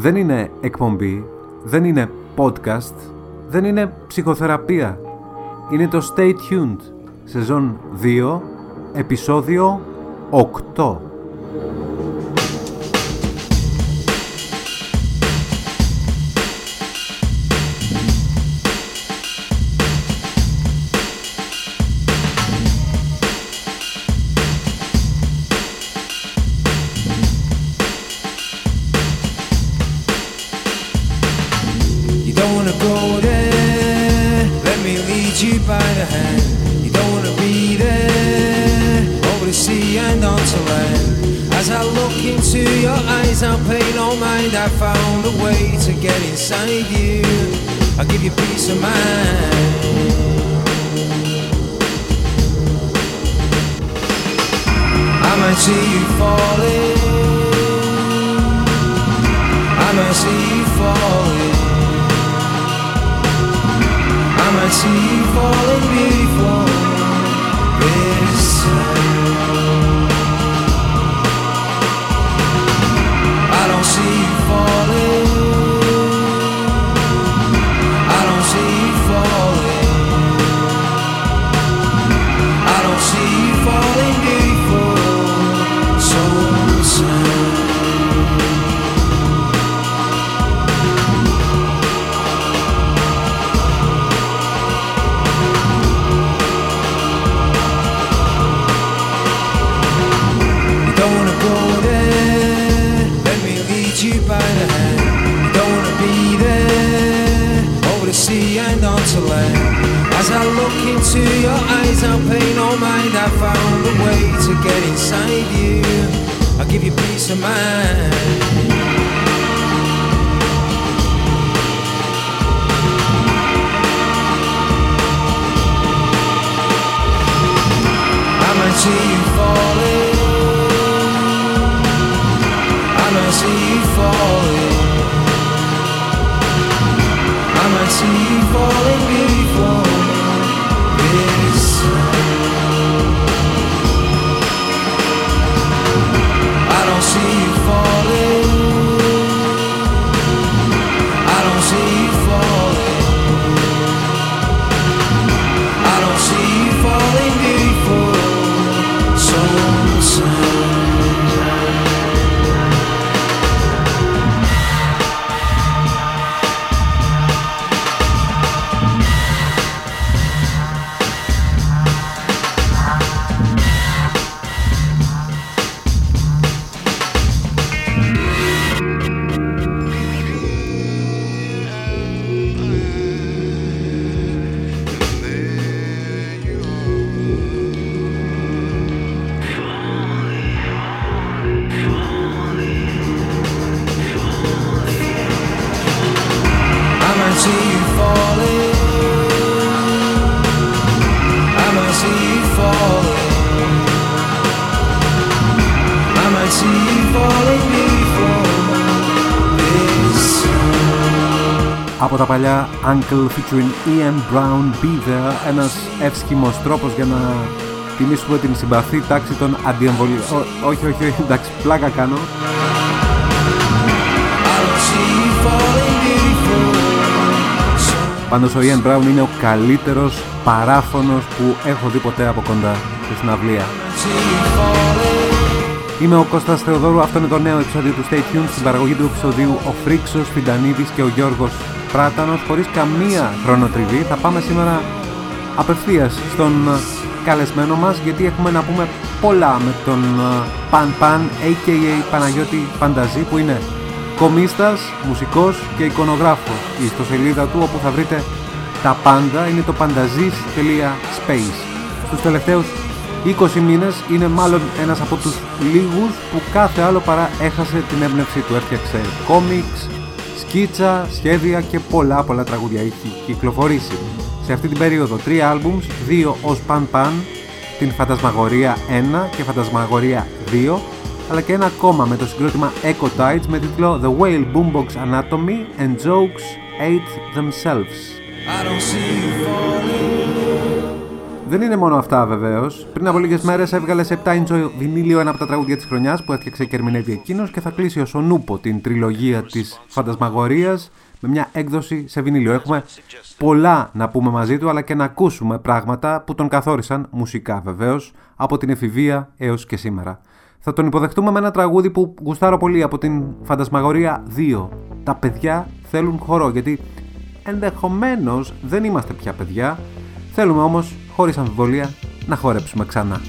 δεν είναι εκπομπή, δεν είναι podcast, δεν είναι ψυχοθεραπεία. Είναι το Stay Tuned, σεζόν 2, επεισόδιο 8. Uncle featuring Ian Brown Be There ένας εύσχυμος τρόπος για να τιμήσουμε την συμπαθή τάξη των αντιεμβολίων. Όχι όχι όχι εντάξει πλάκα κάνω. Πάντως ο Ian Brown είναι ο καλύτερος παράφωνος που έχω δει ποτέ από κοντά στη συναυλία. Είμαι ο Κώστας Θεοδόρου, αυτό είναι το νέο επεισόδιο του Stay Tuned. Στην παραγωγή του επεισοδίου ο Φρίξος, Φιντανίδης και ο Γιώργος Πράτανος χωρίς καμία χρονοτριβή θα πάμε σήμερα απευθείας στον ε, καλεσμένο μας γιατί έχουμε να πούμε πολλά με τον ε, Παν Παν a.k.a. Παναγιώτη Φανταζή που είναι κομίστας, μουσικός και εικονογράφος. Η ιστοσελίδα του όπου θα βρείτε τα πάντα είναι το pandazis.space. Στους τελευταίους 20 μήνες είναι μάλλον ένας από τους λίγους που κάθε άλλο παρά έχασε την έμπνευση του. Έφτιαξε κόμιξ, σκίτσα, σχέδια και πολλά πολλά τραγούδια έχει κυκλοφορήσει. Σε αυτή την περίοδο τρία άλμπουμς, δύο ως Pan Pan, την Φαντασμαγορία 1 και Φαντασμαγορία 2, αλλά και ένα ακόμα με το συγκρότημα Echo Tides με τίτλο The Whale Boombox Anatomy and Jokes Ate Themselves. Δεν είναι μόνο αυτά βεβαίως. Πριν από λίγες μέρες έβγαλε σε 7 inch βινίλιο ένα από τα τραγούδια της χρονιάς που έφτιαξε και ερμηνεύει εκείνος και θα κλείσει ο Σονούπο την τριλογία της Φαντασμαγορίας με μια έκδοση σε βινίλιο. Έχουμε πολλά να πούμε μαζί του αλλά και να ακούσουμε πράγματα που τον καθόρισαν μουσικά βεβαίως από την εφηβεία έως και σήμερα. Θα τον υποδεχτούμε με ένα τραγούδι που γουστάρω πολύ από την Φαντασμαγορία 2. Τα παιδιά θέλουν χορό γιατί ενδεχομένως δεν είμαστε πια παιδιά Θέλουμε όμως, χωρίς αμφιβολία, να χορέψουμε ξανά.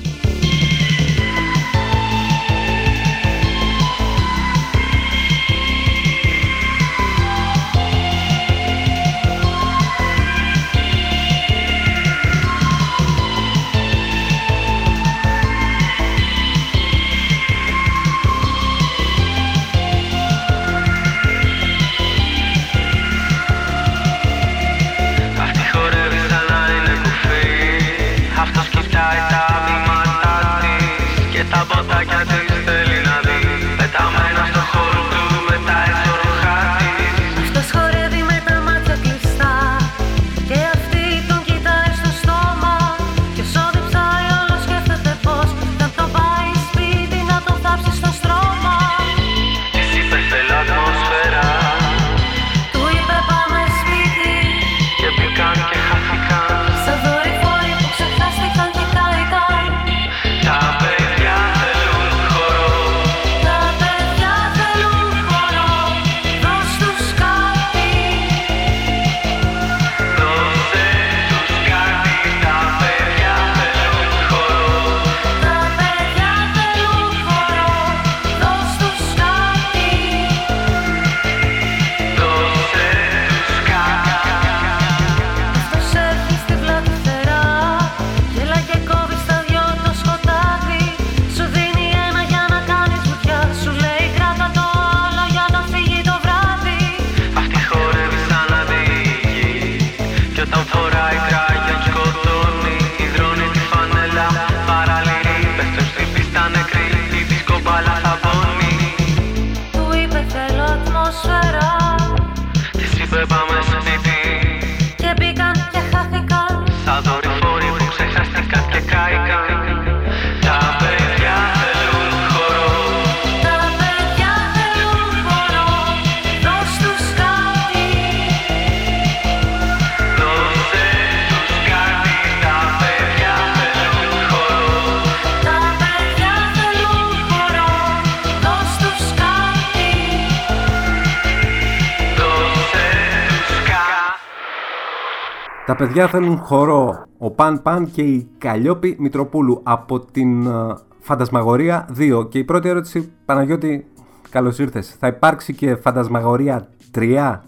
Παιδιά θέλουν χορό. Ο Παν Παν και η Καλλιόπη Μητροπούλου από την uh, Φαντασμαγορία 2. Και η πρώτη ερώτηση, Παναγιώτη, καλώς ήρθες. Θα υπάρξει και Φαντασμαγορία 3?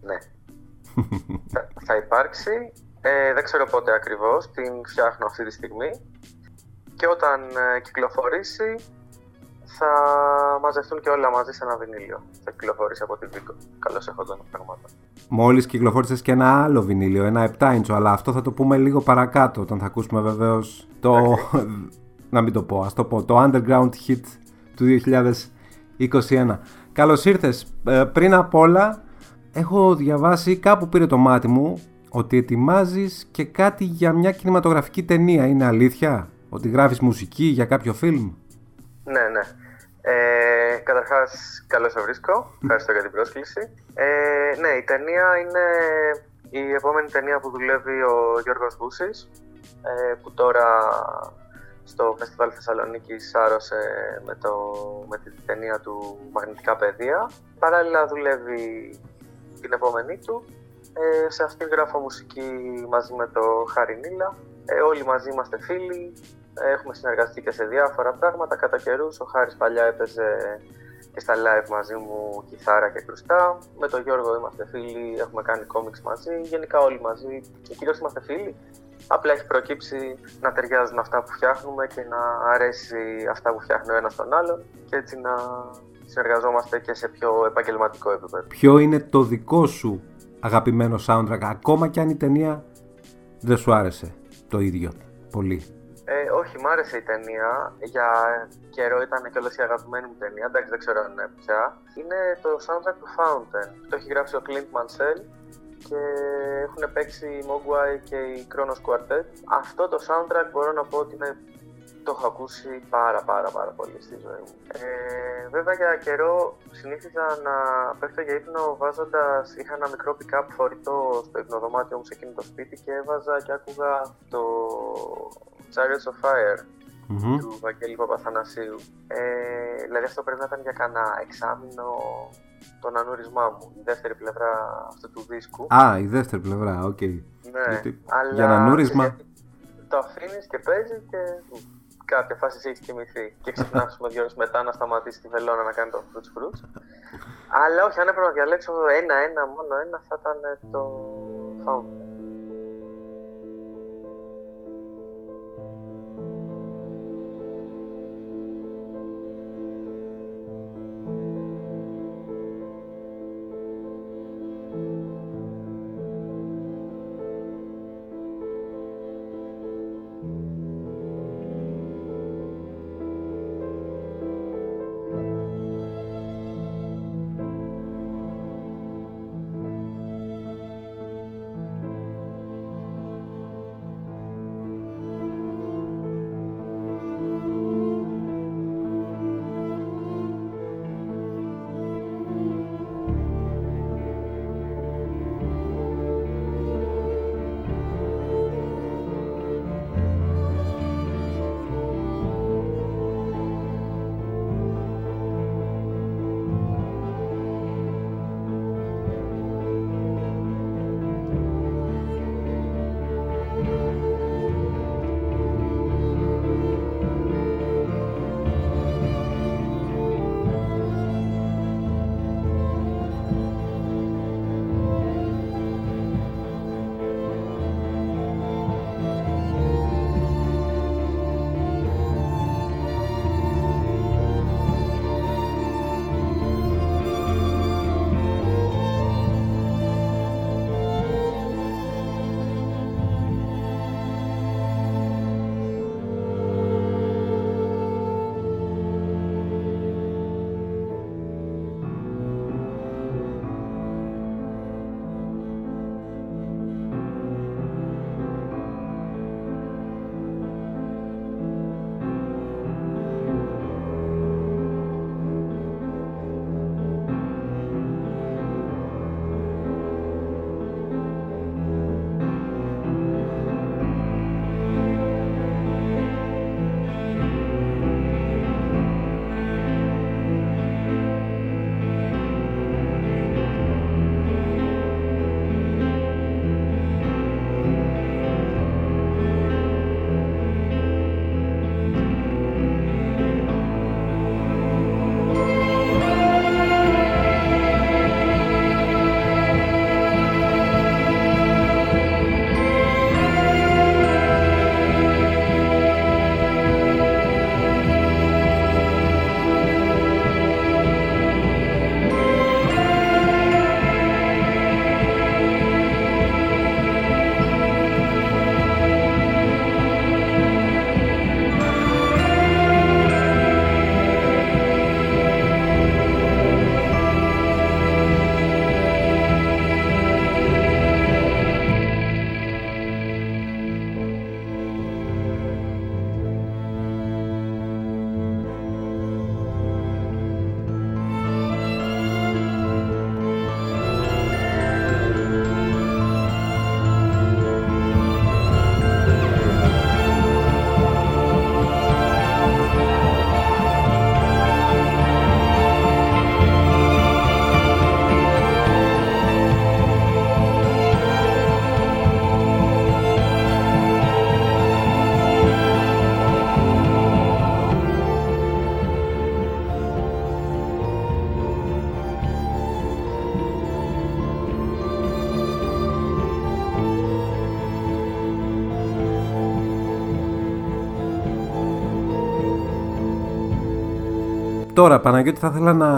Ναι. θα, υπάρξει. Ε, δεν ξέρω πότε ακριβώς. Την φτιάχνω αυτή τη στιγμή. Και όταν ε, κυκλοφορήσει θα μαζευτούν και όλα μαζί σε ένα βινίλιο. Θα κυκλοφορήσει από την Βίκο. Καλώς έχονταν πράγματα. Μόλις κυκλοφόρησες και ένα άλλο βινίλιο, ένα 7 inch, αλλά αυτό θα το πούμε λίγο παρακάτω. Όταν θα ακούσουμε βεβαίως το. να μην το πω, ας το πω. Το underground hit του 2021. Καλώς ήρθες. Ε, πριν απ' όλα, έχω διαβάσει κάπου πήρε το μάτι μου ότι ετοιμάζεις και κάτι για μια κινηματογραφική ταινία. Είναι αλήθεια; Ότι γράφεις μουσική για κάποιο φιλμ; Ναι, ναι. Ε, Καταρχάς, καλώς σε βρίσκω. Ευχαριστώ για την πρόσκληση. Ε, ναι, η ταινία είναι η επόμενη ταινία που δουλεύει ο Γιώργος Βούσης, ε, που τώρα στο Φεστιβάλ Θεσσαλονίκης σάρωσε με, το, με την ταινία του Μαγνητικά Παιδεία. Παράλληλα δουλεύει την επόμενή του. Ε, σε αυτήν γράφω μουσική μαζί με το Χάρη Νίλα. Ε, όλοι μαζί είμαστε φίλοι. Έχουμε συνεργαστεί και σε διάφορα πράγματα κατά καιρούς. Ο Χάρης παλιά έπαιζε και στα live μαζί μου κιθάρα και κρουστά. Με τον Γιώργο είμαστε φίλοι, έχουμε κάνει κόμιξ μαζί. Γενικά όλοι μαζί, και κυρίως είμαστε φίλοι. Απλά έχει προκύψει να ταιριάζουν αυτά που φτιάχνουμε και να αρέσει αυτά που φτιάχνει ο ένας τον άλλον και έτσι να συνεργαζόμαστε και σε πιο επαγγελματικό επίπεδο. Ποιο είναι το δικό σου αγαπημένο soundtrack, ακόμα και αν η ταινία δεν σου άρεσε το ίδιο πολύ; Ε, όχι, μ' άρεσε η ταινία. Για καιρό ήταν και όλες η αγαπημένη μου ταινία. Εντάξει, δεν ξέρω αν είναι πια. Είναι το soundtrack του Fountain. Το έχει γράψει ο Clint Mansell και έχουν παίξει η Mogwai και η Kronos Quartet. Αυτό το soundtrack μπορώ να πω ότι είναι το έχω ακούσει πάρα πάρα πάρα πολύ στη ζωή μου. Ε, βέβαια για καιρό συνήθιζα να πέφτω για ύπνο βάζοντας, είχα ένα μικρό pick-up φορητό στο υπνοδωμάτιο μου σε εκείνο το σπίτι και έβαζα και άκουγα το Chariots of Fire mm-hmm. του Βαγγέλη Παπαθανασίου. Ε, δηλαδή αυτό πρέπει να ήταν για κανένα εξάμεινο τον νανούρισμά μου, η δεύτερη πλευρά αυτού του δίσκου. Α, η δεύτερη πλευρά, ok. Okay. Ναι, Γιατί αλλά για νανούρισμα... Το αφήνεις και παίζει και κάποια φάση έχει κοιμηθεί και ξυπνάς με δύο ώρες μετά να σταματήσει τη βελόνα να κάνει το φρουτς φρουτς. Αλλά όχι, αν έπρεπε να διαλέξω ένα-ένα, μόνο ένα, θα ήταν το Fountain. Τώρα, Παναγιώτη, θα ήθελα να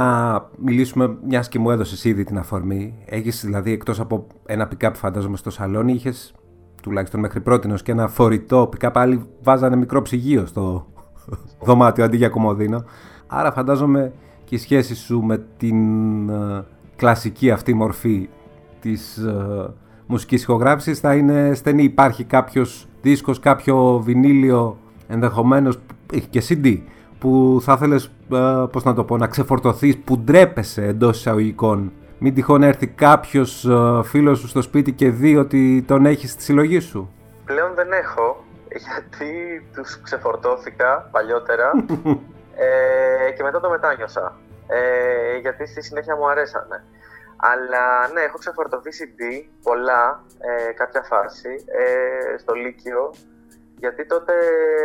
μιλήσουμε, μιας και μου έδωσες ήδη την αφορμή. Έχεις δηλαδή εκτός από ένα pick-up, φαντάζομαι, στο σαλόνι, είχες τουλάχιστον μέχρι πρώτη και ένα φορητό pick-up. Άλλοι βάζανε μικρό ψυγείο στο δωμάτιο αντί για κομμωδίνο. Άρα, φαντάζομαι και η σχέση σου με την ε, κλασική αυτή μορφή της ε, μουσικής ηχογράφησης θα είναι στενή. Υπάρχει κάποιος δίσκος, κάποιο βινίλιο ενδεχομένως, έχει και CD, που θα ήθελες, ε, πώς να το πω, να ξεφορτωθείς, που ντρέπεσαι εντός εισαγωγικών. Μην τυχόν έρθει κάποιος ε, φίλος σου στο σπίτι και δει ότι τον έχεις στη συλλογή σου. Πλέον δεν έχω, γιατί τους ξεφορτώθηκα παλιότερα ε, και μετά το μετάνιωσα. Ε, γιατί στη συνέχεια μου αρέσανε. Αλλά ναι, έχω ξεφορτωθεί CD πολλά, ε, κάποια φάση, ε, στο Λύκειο, γιατί τότε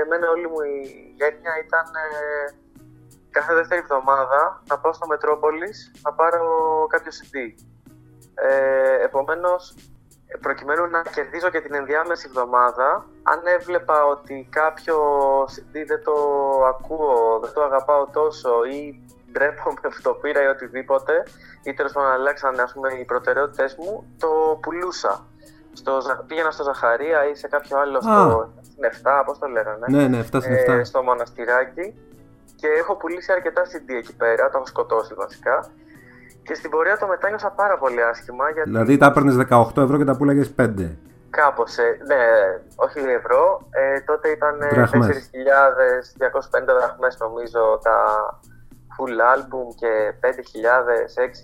εμένα όλη μου η γένεια ήταν ε, κάθε δεύτερη εβδομάδα να πάω στο Μετρόπολης να πάρω κάποιο CD. Ε, επομένως, προκειμένου να κερδίζω και την ενδιάμεση εβδομάδα, αν έβλεπα ότι κάποιο CD δεν το ακούω, δεν το αγαπάω τόσο ή ντρέπομαι που το πήρα ή οτιδήποτε, ή τέλος πάντων αλλάξαν ας πούμε, οι προτεραιότητες μου, το πουλούσα. Στο, πήγαινα στο Ζαχαρία ή σε κάποιο άλλο, στο, στην 7, πώς το λέγανε. Ναι, ναι, 7 στην 7. Ε, στο μοναστηράκι. Και έχω πουλήσει αρκετά CD εκεί πέρα, το έχω σκοτώσει βασικά. Και στην πορεία το μετάνιωσα πάρα πολύ άσχημα. Γιατί... Δηλαδή τα έπαιρνες 18 ευρώ και τα πουλάγες 5. Κάπως, ε, ναι, όχι ευρώ. Ε, τότε ήταν 4.250 δραχμές νομίζω τα full album και 5.006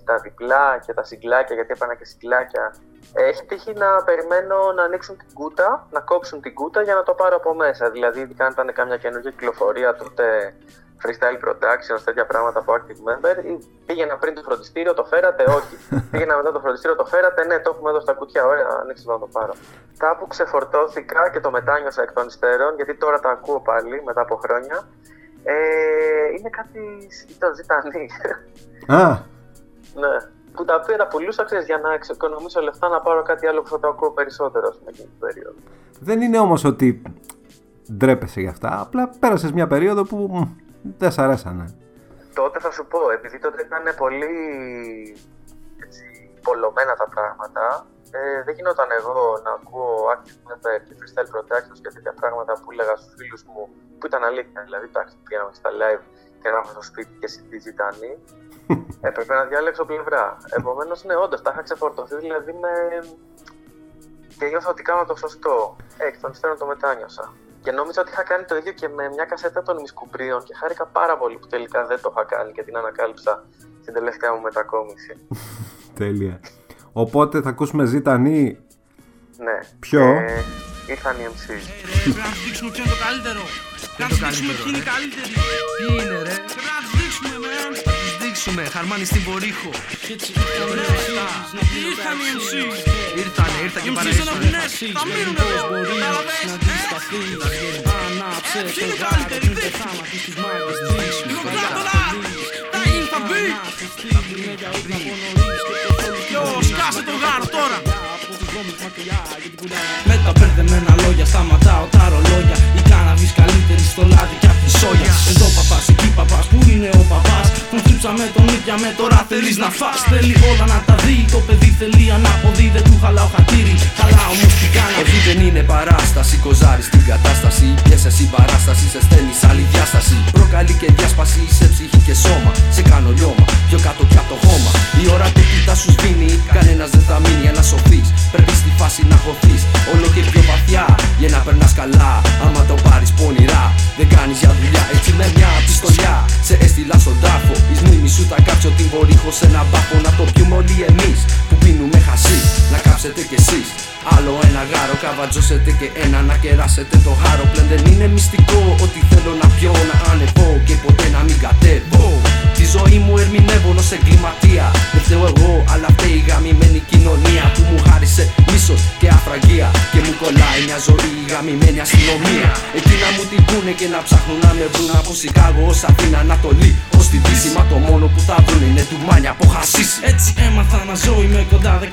τα διπλά και τα συγκλάκια, γιατί έπανα και συγκλάκια. Ε, έχει τύχει να περιμένω να ανοίξουν την κούτα, να κόψουν την κούτα για να το πάρω από μέσα. Δηλαδή, ειδικά αν ήταν κάμια καινούργια κυκλοφορία, τότε freestyle productions, τέτοια πράγματα από active member. Πήγαινα πριν το φροντιστήριο, το φέρατε, όχι. Πήγαινα μετά το φροντιστήριο, το φέρατε, ναι, το έχουμε εδώ στα κουτιά, ωραία, ανοίξει να το πάρω. Τα που ξεφορτώθηκα και το μετάνιωσα εκ των υστέρων, γιατί τώρα τα ακούω πάλι μετά από χρόνια, ε, είναι κάτι το ζητανή. Α. ναι. Που τα οποία τα πουλούσα, ξέρεις, για να εξοικονομήσω λεφτά να πάρω κάτι άλλο που θα το ακούω περισσότερο στην εκείνη την περίοδο. Δεν είναι όμως ότι ντρέπεσαι γι' αυτά, απλά πέρασες μια περίοδο που δεν σ' αρέσανε. Τότε θα σου πω, επειδή τότε ήταν πολύ έτσι, πολλωμένα τα πράγματα, ε, δεν γινόταν εγώ να ακούω Active Member και Freestyle Protections και τέτοια πράγματα που έλεγα στους φίλους μου, που ήταν αλήθεια, δηλαδή εντάξει, πήγαμε στα live και να στο σπίτι και στην Τιτάνη, έπρεπε να διάλεξω πλευρά. Επομένως, ναι, όντως τα είχα ξεφορτωθεί, δηλαδή με. και νιώθω ότι κάνω το σωστό. Ε, εκ των υστέρων το μετάνιωσα. Και νόμιζα ότι είχα κάνει το ίδιο και με μια κασέτα των Μισκουμπρίων και χάρηκα πάρα πολύ που τελικά δεν το είχα κάνει και την ανακάλυψα στην τελευταία μου μετακόμιση. Τέλεια. Οπότε θα ακούσουμε Ζήτανη. Ναι. Ποιο; Ε, ήρθαν οι MC. Πρέπει να του δείξουμε ποιο είναι το καλύτερο. Πρέπει να του δείξουμε ποιοι είναι οι καλύτεροι. Τι είναι ρε; Πρέπει να του δείξουμε, man. Θα τους δείξουμε Χαρμάνι στην Βορύχο Ήρθαν οι MC. Ήρθανε, ήρθα και Οι MC παραίσθανε ενοχλουνές. Θα μείνουν εδώ. Καταλαβες. Ποιοι είναι οι καλύτεροι, δείξ' Νοκράτορα. Τα είναι, θα μπει. Yo, σκάσε το γάρο τώρα. Με τα μπερδεμένα λόγια σταματάω τα ρολόγια Η κάναβης καλύτερη στο λάδι κι απ' τη σόγια Εδώ παπάς, εκεί παπάς, πού είναι ο παπάς Τον στρίψαμε τον ίδια με τώρα θέλεις να φας Θέλει όλα να τα δει, το παιδί θέλει ανάποδη Δεν του χαλάω χατήρι, καλά όμως τι κάνα Όχι δεν είναι παράσταση, κοζάρι στην κατάσταση. Πιέσε συμπαράσταση, σε στέλνεις άλλη διάσταση. Προκαλεί και διάσπαση σε ψυχή και σώμα. Σε κάνω λιώμα, πιο κάτω πια το χώμα. Η ώρα και κοίτα σου σβήνει, κανένας δεν θα μείνει ένα σοφή. Πρέπει στη φάση να χωθείς, όλο και πιο βαθιά. Για να περνάς καλά, άμα το πάρεις πονηρά. Δεν κάνεις για δουλειά, έτσι με μια πιστολιά. Σε έστειλα στον τάφο, εις μνήμη σου τα κάψω την βορύχο σε ένα μπάφο. Να το πιούμε όλοι εμείς που πίνουμε χασί. Να κάψετε κι εσείς. Άλλο ένα γάρο, καβατζώσετε και ένα να κεράσετε το χάρο. Πλέον δεν είναι μυστικό ότι θέλω να πιω, να ανεβώ και ποτέ να μην κατέβω. Τη ζωή μου ερμηνεύω ως εγκληματία. Δεν φταίω εγώ, αλλά φταίει η γαμημένη κοινωνία που μου χάρισε μίσος και αφραγία. Και μου κολλάει μια ζωή η γαμημένη αστυνομία. Εκεί να μου την πούνε και να ψάχνουν να με βρουν από Σικάγο ως Αθήνα Ανατολή. Ως τη Δύση, μα το μόνο που θα βρουν είναι του μάνια από χασίσι. Έτσι έμαθα να ζω, είμαι κοντά 18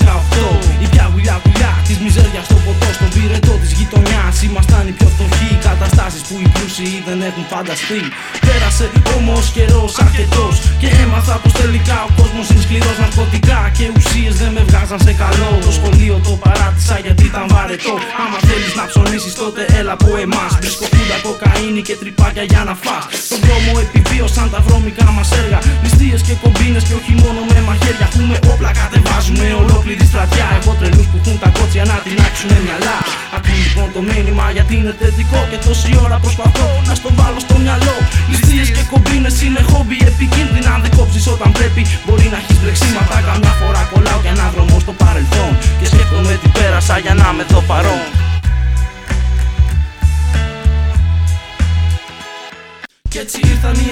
Η πια γουλιά γουλιά της μιζέρια στο ποτό Στον πυρετό της γειτονιάς Ήμασταν οι πιο φτωχοί Καταστάσεις που οι πλούσιοι δεν έχουν φανταστεί Πέρασε όμως καιρός αρκετός Και έμαθα πως τελικά ο κόσμος είναι σκληρός Ναρκωτικά και ουσίες δεν με βγάζαν σε καλό. Το σχολείο το παράτησα γιατί ήταν βαρετό. Άμα θέλεις να ψωνίσεις τότε έλα από εμάς. Βρίσκω φούντα κοκαίνη κοκαίνη και τρυπάκια για να φας. Στον δρόμο επιβίωσαν τα βρώμικα μας έργα. Ληστείες και κομπίνες και όχι μόνο με μαχαίρια. Έχουμε όπλα, κατεβάζουμε ολόκληρη στρατιά. Εγώ τρελούς που έχουν τα κότσια να την άξουνε μυαλά. Ακούν λοιπόν το μήνυμα γιατί είναι θετικό Και τόση ώρα προσπαθώ να στο βάλω στο μυαλό. Ληστείες και κομπίνες είναι χόμπι επικίνδυνα Αν δεν κόψεις όταν πρέπει μπορεί να έχεις μπλεξίματα Καμιά φορά κολλάω και ένα δρόμο στο παρελθόν. Και σκέφτομαι τι πέρασα για να με εδώ παρόν. Κι έτσι ήρθαν οι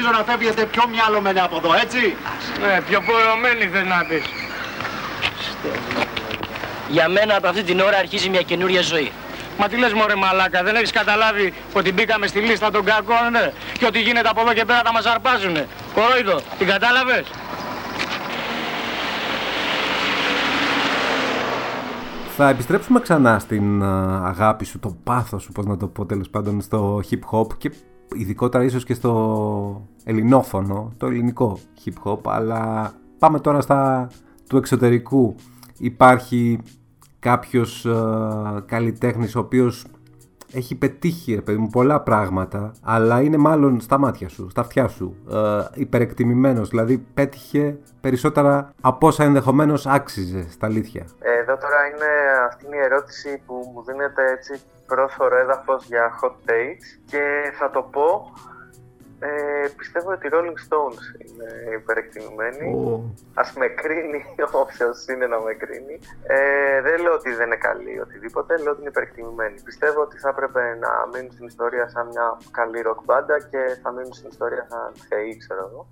ελπίζω να φεύγετε πιο μυαλωμένοι από εδώ, έτσι; Ναι, πιο πορωμένοι θες να πεις Για μένα από αυτή την ώρα αρχίζει μια καινούρια ζωή. Μα τι λες μωρέ μαλάκα, δεν έχεις καταλάβει ότι μπήκαμε στη λίστα των κακών ναι, και ότι γίνεται από εδώ και πέρα θα μας αρπάζουνε. Κορόιδο, την κατάλαβες; Θα επιστρέψουμε ξανά στην α, αγάπη σου, το πάθος σου, πώς να το πω τέλος πάντων, στο hip hop και ειδικότερα ίσως και στο ελληνόφωνο, το ελληνικό hip hop, αλλά πάμε τώρα στα του εξωτερικού. Υπάρχει κάποιος α, καλλιτέχνης ο οποίος έχει πετύχει ρε παιδί μου πολλά πράγματα αλλά είναι μάλλον στα μάτια σου, στα αυτιά σου. Ε, υπερεκτιμημένος δηλαδή πέτυχε περισσότερα από όσα ενδεχομένως άξιζε στα αλήθεια. Ε, Εδώ τώρα είναι αυτή είναι η ερώτηση που μου δίνεται έτσι πρόσφορο έδαφος για hot takes και θα το πω ε, πιστεύω ότι οι Rolling Stones είναι υπερεκτιμημένοι. Ας με κρίνει όποιος είναι να με κρίνει. Ε, δεν λέω ότι δεν είναι καλή ή οτιδήποτε, λέω ότι είναι υπερεκτιμημένοι. Πιστεύω ότι θα έπρεπε να μείνουν στην ιστορία σαν μια καλή rock μπάντα και θα μείνουν στην ιστορία σαν θεοί, ξέρω εγώ.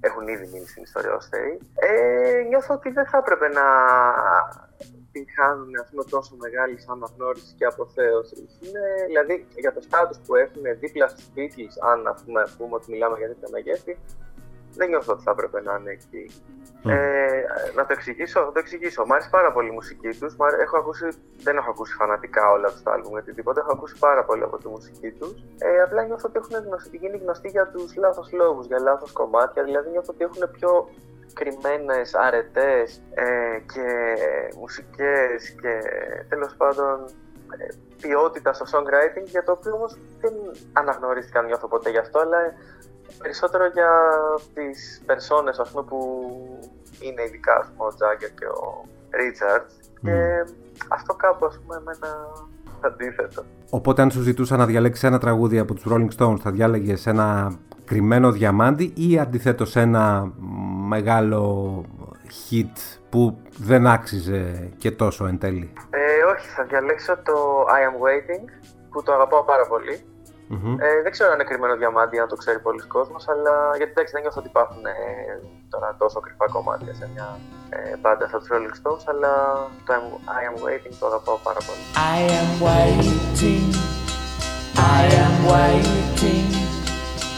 Έχουν ήδη μείνει στην ιστορία ως θεοί. Ε, νιώθω ότι δεν θα έπρεπε να την χάνουν ας πούμε, τόσο μεγάλη αναγνώριση και αποθέωση. Είναι, δηλαδή για το στάτους που έχουν δίπλα στους Beatles, αν ας πούμε, πούμε ότι μιλάμε για τέτοια μεγέθη, δεν νιώθω ότι θα έπρεπε να είναι εκεί. Ε, να το εξηγήσω, θα το εξηγήσω. Μ' άρεσε πάρα πολύ η μουσική τους. Έχω ακούσει, δεν έχω ακούσει φανατικά όλα τους τα άλμπουμ ή οτιδήποτε. Έχω ακούσει πάρα πολύ από τη μουσική τους. Ε, απλά νιώθω ότι έχουν γνωστεί, γίνει γνωστοί για τους λάθος λόγους, για λάθος κομμάτια. Δηλαδή νιώθω ότι έχουν πιο κρυμμένες αρετές ε, και μουσικές και τέλος πάντων ε, ποιότητα στο songwriting για το οποίο όμως δεν αναγνωρίστηκαν νιώθω ποτέ γι' αυτό αλλά περισσότερο για τις περσόνες ας πούμε, που είναι ειδικά ας πούμε, ο Τζάγκερ και ο Ρίτσαρτς και αυτό κάπου ας πούμε εμένα αντίθετο. Οπότε αν σου ζητούσα να διαλέξεις ένα τραγούδι από τους Rolling Stones θα διάλεγες ένα κρυμμένο διαμάντι ή αντιθέτως ένα μεγάλο hit που δεν άξιζε και τόσο εν τέλει; Ε, όχι, θα διαλέξω το I Am Waiting που το αγαπάω πάρα πολύ. Ε, δεν ξέρω αν είναι κρυμμένο διαμάντι, αν το ξέρει πολλοί κόσμος, αλλά γιατί εντάξει δεν νιώθω ότι υπάρχουν ε, τώρα τόσο κρυφά κομμάτια σε μια ε, μπάντα σαν τους Rolling Stones, αλλά το I Am Waiting το αγαπάω πάρα πολύ. I am waiting, I am waiting.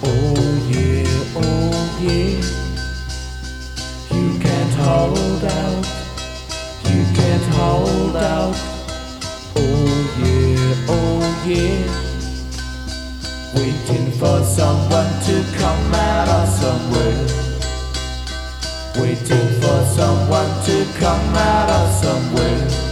Oh, oh yeah, oh yeah. You can't hold out. You can't hold out. Oh yeah, oh yeah. Waiting for someone to come out of somewhere. Waiting for someone to come out of somewhere.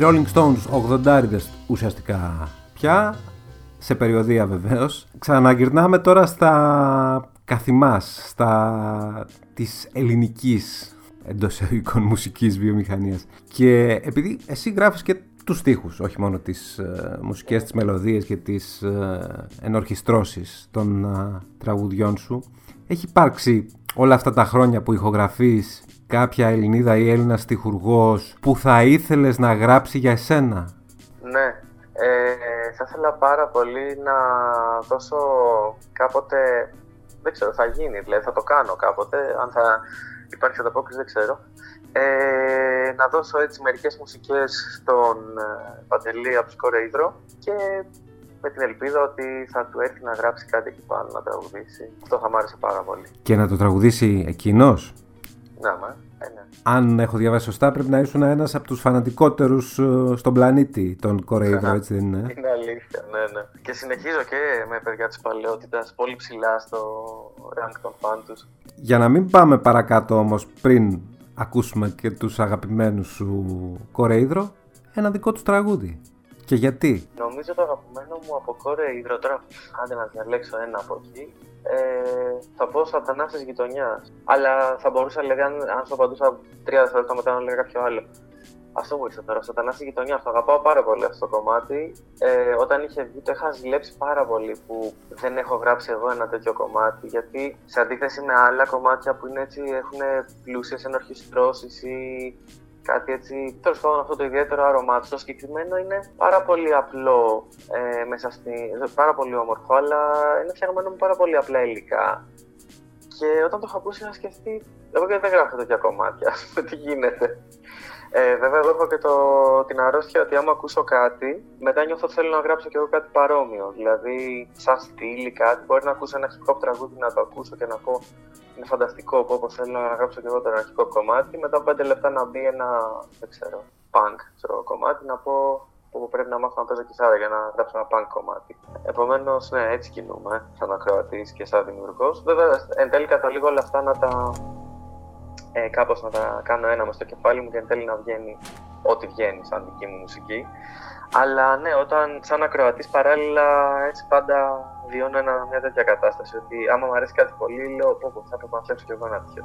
Οι Rolling Stones 80 ουσιαστικά πια, σε περιοδία βεβαίως. Ξαναγυρνάμε τώρα στα καθημάς, στα της ελληνικής εντός εισαγωγικών μουσικής βιομηχανίας. Και επειδή εσύ γράφεις και τους στίχους, όχι μόνο τις ε, μουσικές, τις μελωδίες και τις ε, ενορχιστρώσεις των ε, τραγουδιών σου, έχει υπάρξει όλα αυτά τα χρόνια που ηχογραφείς κάποια Ελληνίδα ή Έλληνας στιχουργός που θα ήθελες να γράψει για εσένα; Ναι. Ε, θα ήθελα πάρα πολύ να δώσω κάποτε. Δεν ξέρω, θα γίνει, δηλαδή θα το κάνω κάποτε. Αν θα υπάρχει ανταπόκριση, δεν ξέρω. Ε, να δώσω έτσι μερικές μουσικές στον ε, Παντελή από Σκορέιδρο και με την ελπίδα ότι θα του έρθει να γράψει κάτι εκεί πάνω να τραγουδήσει. Αυτό θα μ' άρεσε πάρα πολύ. Και να το τραγουδήσει εκείνος; Να, μα, ε, ναι. Αν έχω διαβάσει σωστά, πρέπει να ήσουν ένας από τους φανατικότερους ε, στον πλανήτη των Κορέιδρο, έτσι δεν είναι; Είναι αλήθεια, ναι, ναι. Και συνεχίζω και με παιδιά της παλαιότητας πολύ ψηλά στο rank των φαν τους. Για να μην πάμε παρακάτω όμως πριν ακούσουμε και τους αγαπημένους σου Κορέιδρο, ένα δικό τους τραγούδι. Και γιατί; Νομίζω το αγαπημένο μου από κόρε υδροτρά. Άντε να διαλέξω ένα από εκεί. Ε, θα πω Σατανάς γειτονιάς. Αλλά θα μπορούσα, δηλαδή, αν, αν σου απαντούσα τρία δευτερόλεπτα μετά να λέγα κάποιο άλλο. Αυτό μου ήρθε τώρα. Σατανάς στη γειτονιάς. Το αγαπάω πάρα πολύ αυτό το κομμάτι. Ε, όταν είχε βγει, το είχα ζηλέψει πάρα πολύ που δεν έχω γράψει εγώ ένα τέτοιο κομμάτι. Γιατί σε αντίθεση με άλλα κομμάτια που είναι έτσι, έχουν πλούσιες ενορχιστρώσεις ή κάτι έτσι. Τέλος πάντων, αυτό το ιδιαίτερο άρωμά του. Το συγκεκριμένο είναι πάρα πολύ απλό ε, μέσα στη. πάρα πολύ όμορφο, αλλά είναι φτιαγμένο με πάρα πολύ απλά υλικά. Και όταν το είχα ακούσει, είχα σκεφτεί. Εγώ γιατί δεν γράφω τέτοια κομμάτια. Τι γίνεται. Ε, βέβαια, εγώ έχω και το, την αρρώστια ότι άμα ακούσω κάτι, μετά νιώθω ότι θέλω να γράψω κι εγώ κάτι παρόμοιο. Δηλαδή, σαν στυλ κάτι, μπορεί να ακούσω ένα hip hop τραγούδι να το ακούσω και να πω είναι φανταστικό που όπως θέλω να γράψω και εγώ το ένα hip hop κομμάτι. Μετά από 5 λεπτά να μπει ένα, δεν ξέρω, punk ξέρω, κομμάτι, να πω που πρέπει να μάθω να παίζω κιθάρα για να γράψω ένα punk κομμάτι. Επομένως, ναι, έτσι κινούμε, σαν ακροατής και σαν δημιουργός. Βέβαια, εν τέλει καταλήγω όλα αυτά να τα. Ε, κάπως να τα κάνω ένα μες στο κεφάλι μου και εν τέλει να βγαίνει ό,τι βγαίνει σαν δική μου μουσική. Αλλά ναι, όταν σαν ακροατής παράλληλα έτσι πάντα βιώνω ένα, μια τέτοια κατάσταση. Ότι άμα μου αρέσει κάτι πολύ, λέω πω, πω θα πρέπει να φτιάξω κι εγώ ένα τέτοιο.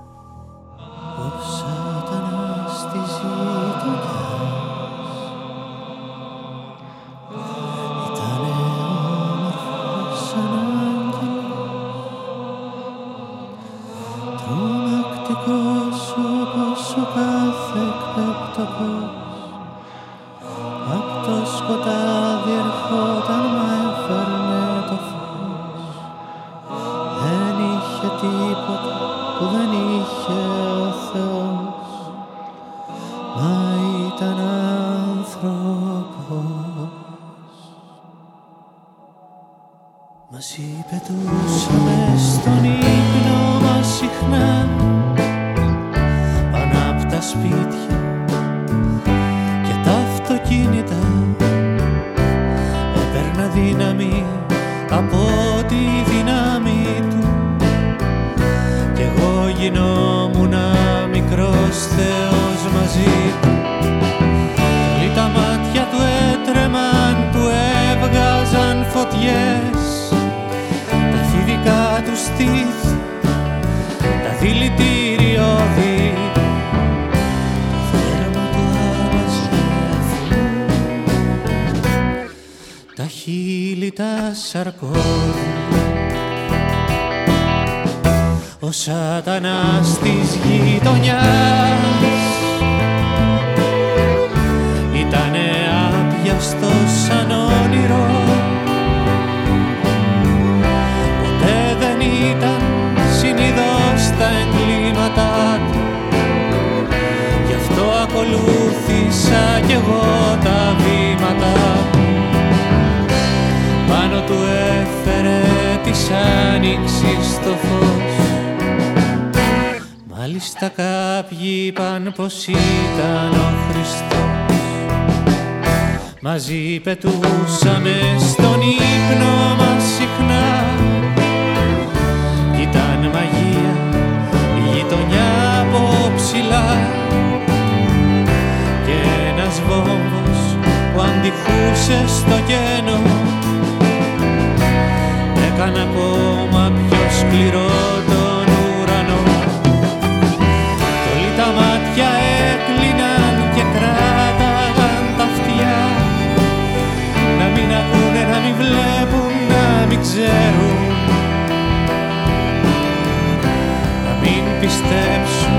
Μάλιστα κάποιοι είπαν πως ήταν ο Χριστός. Μαζί πετούσαμε στον ύπνο μας συχνά. Κι ήταν μαγεία η γειτονιά από ψηλά. Και ένας βόμβος που αντιχούσε στο γένο Έκανε ακόμα πιο σκληρό ξέρουν. Να μην πιστέψουν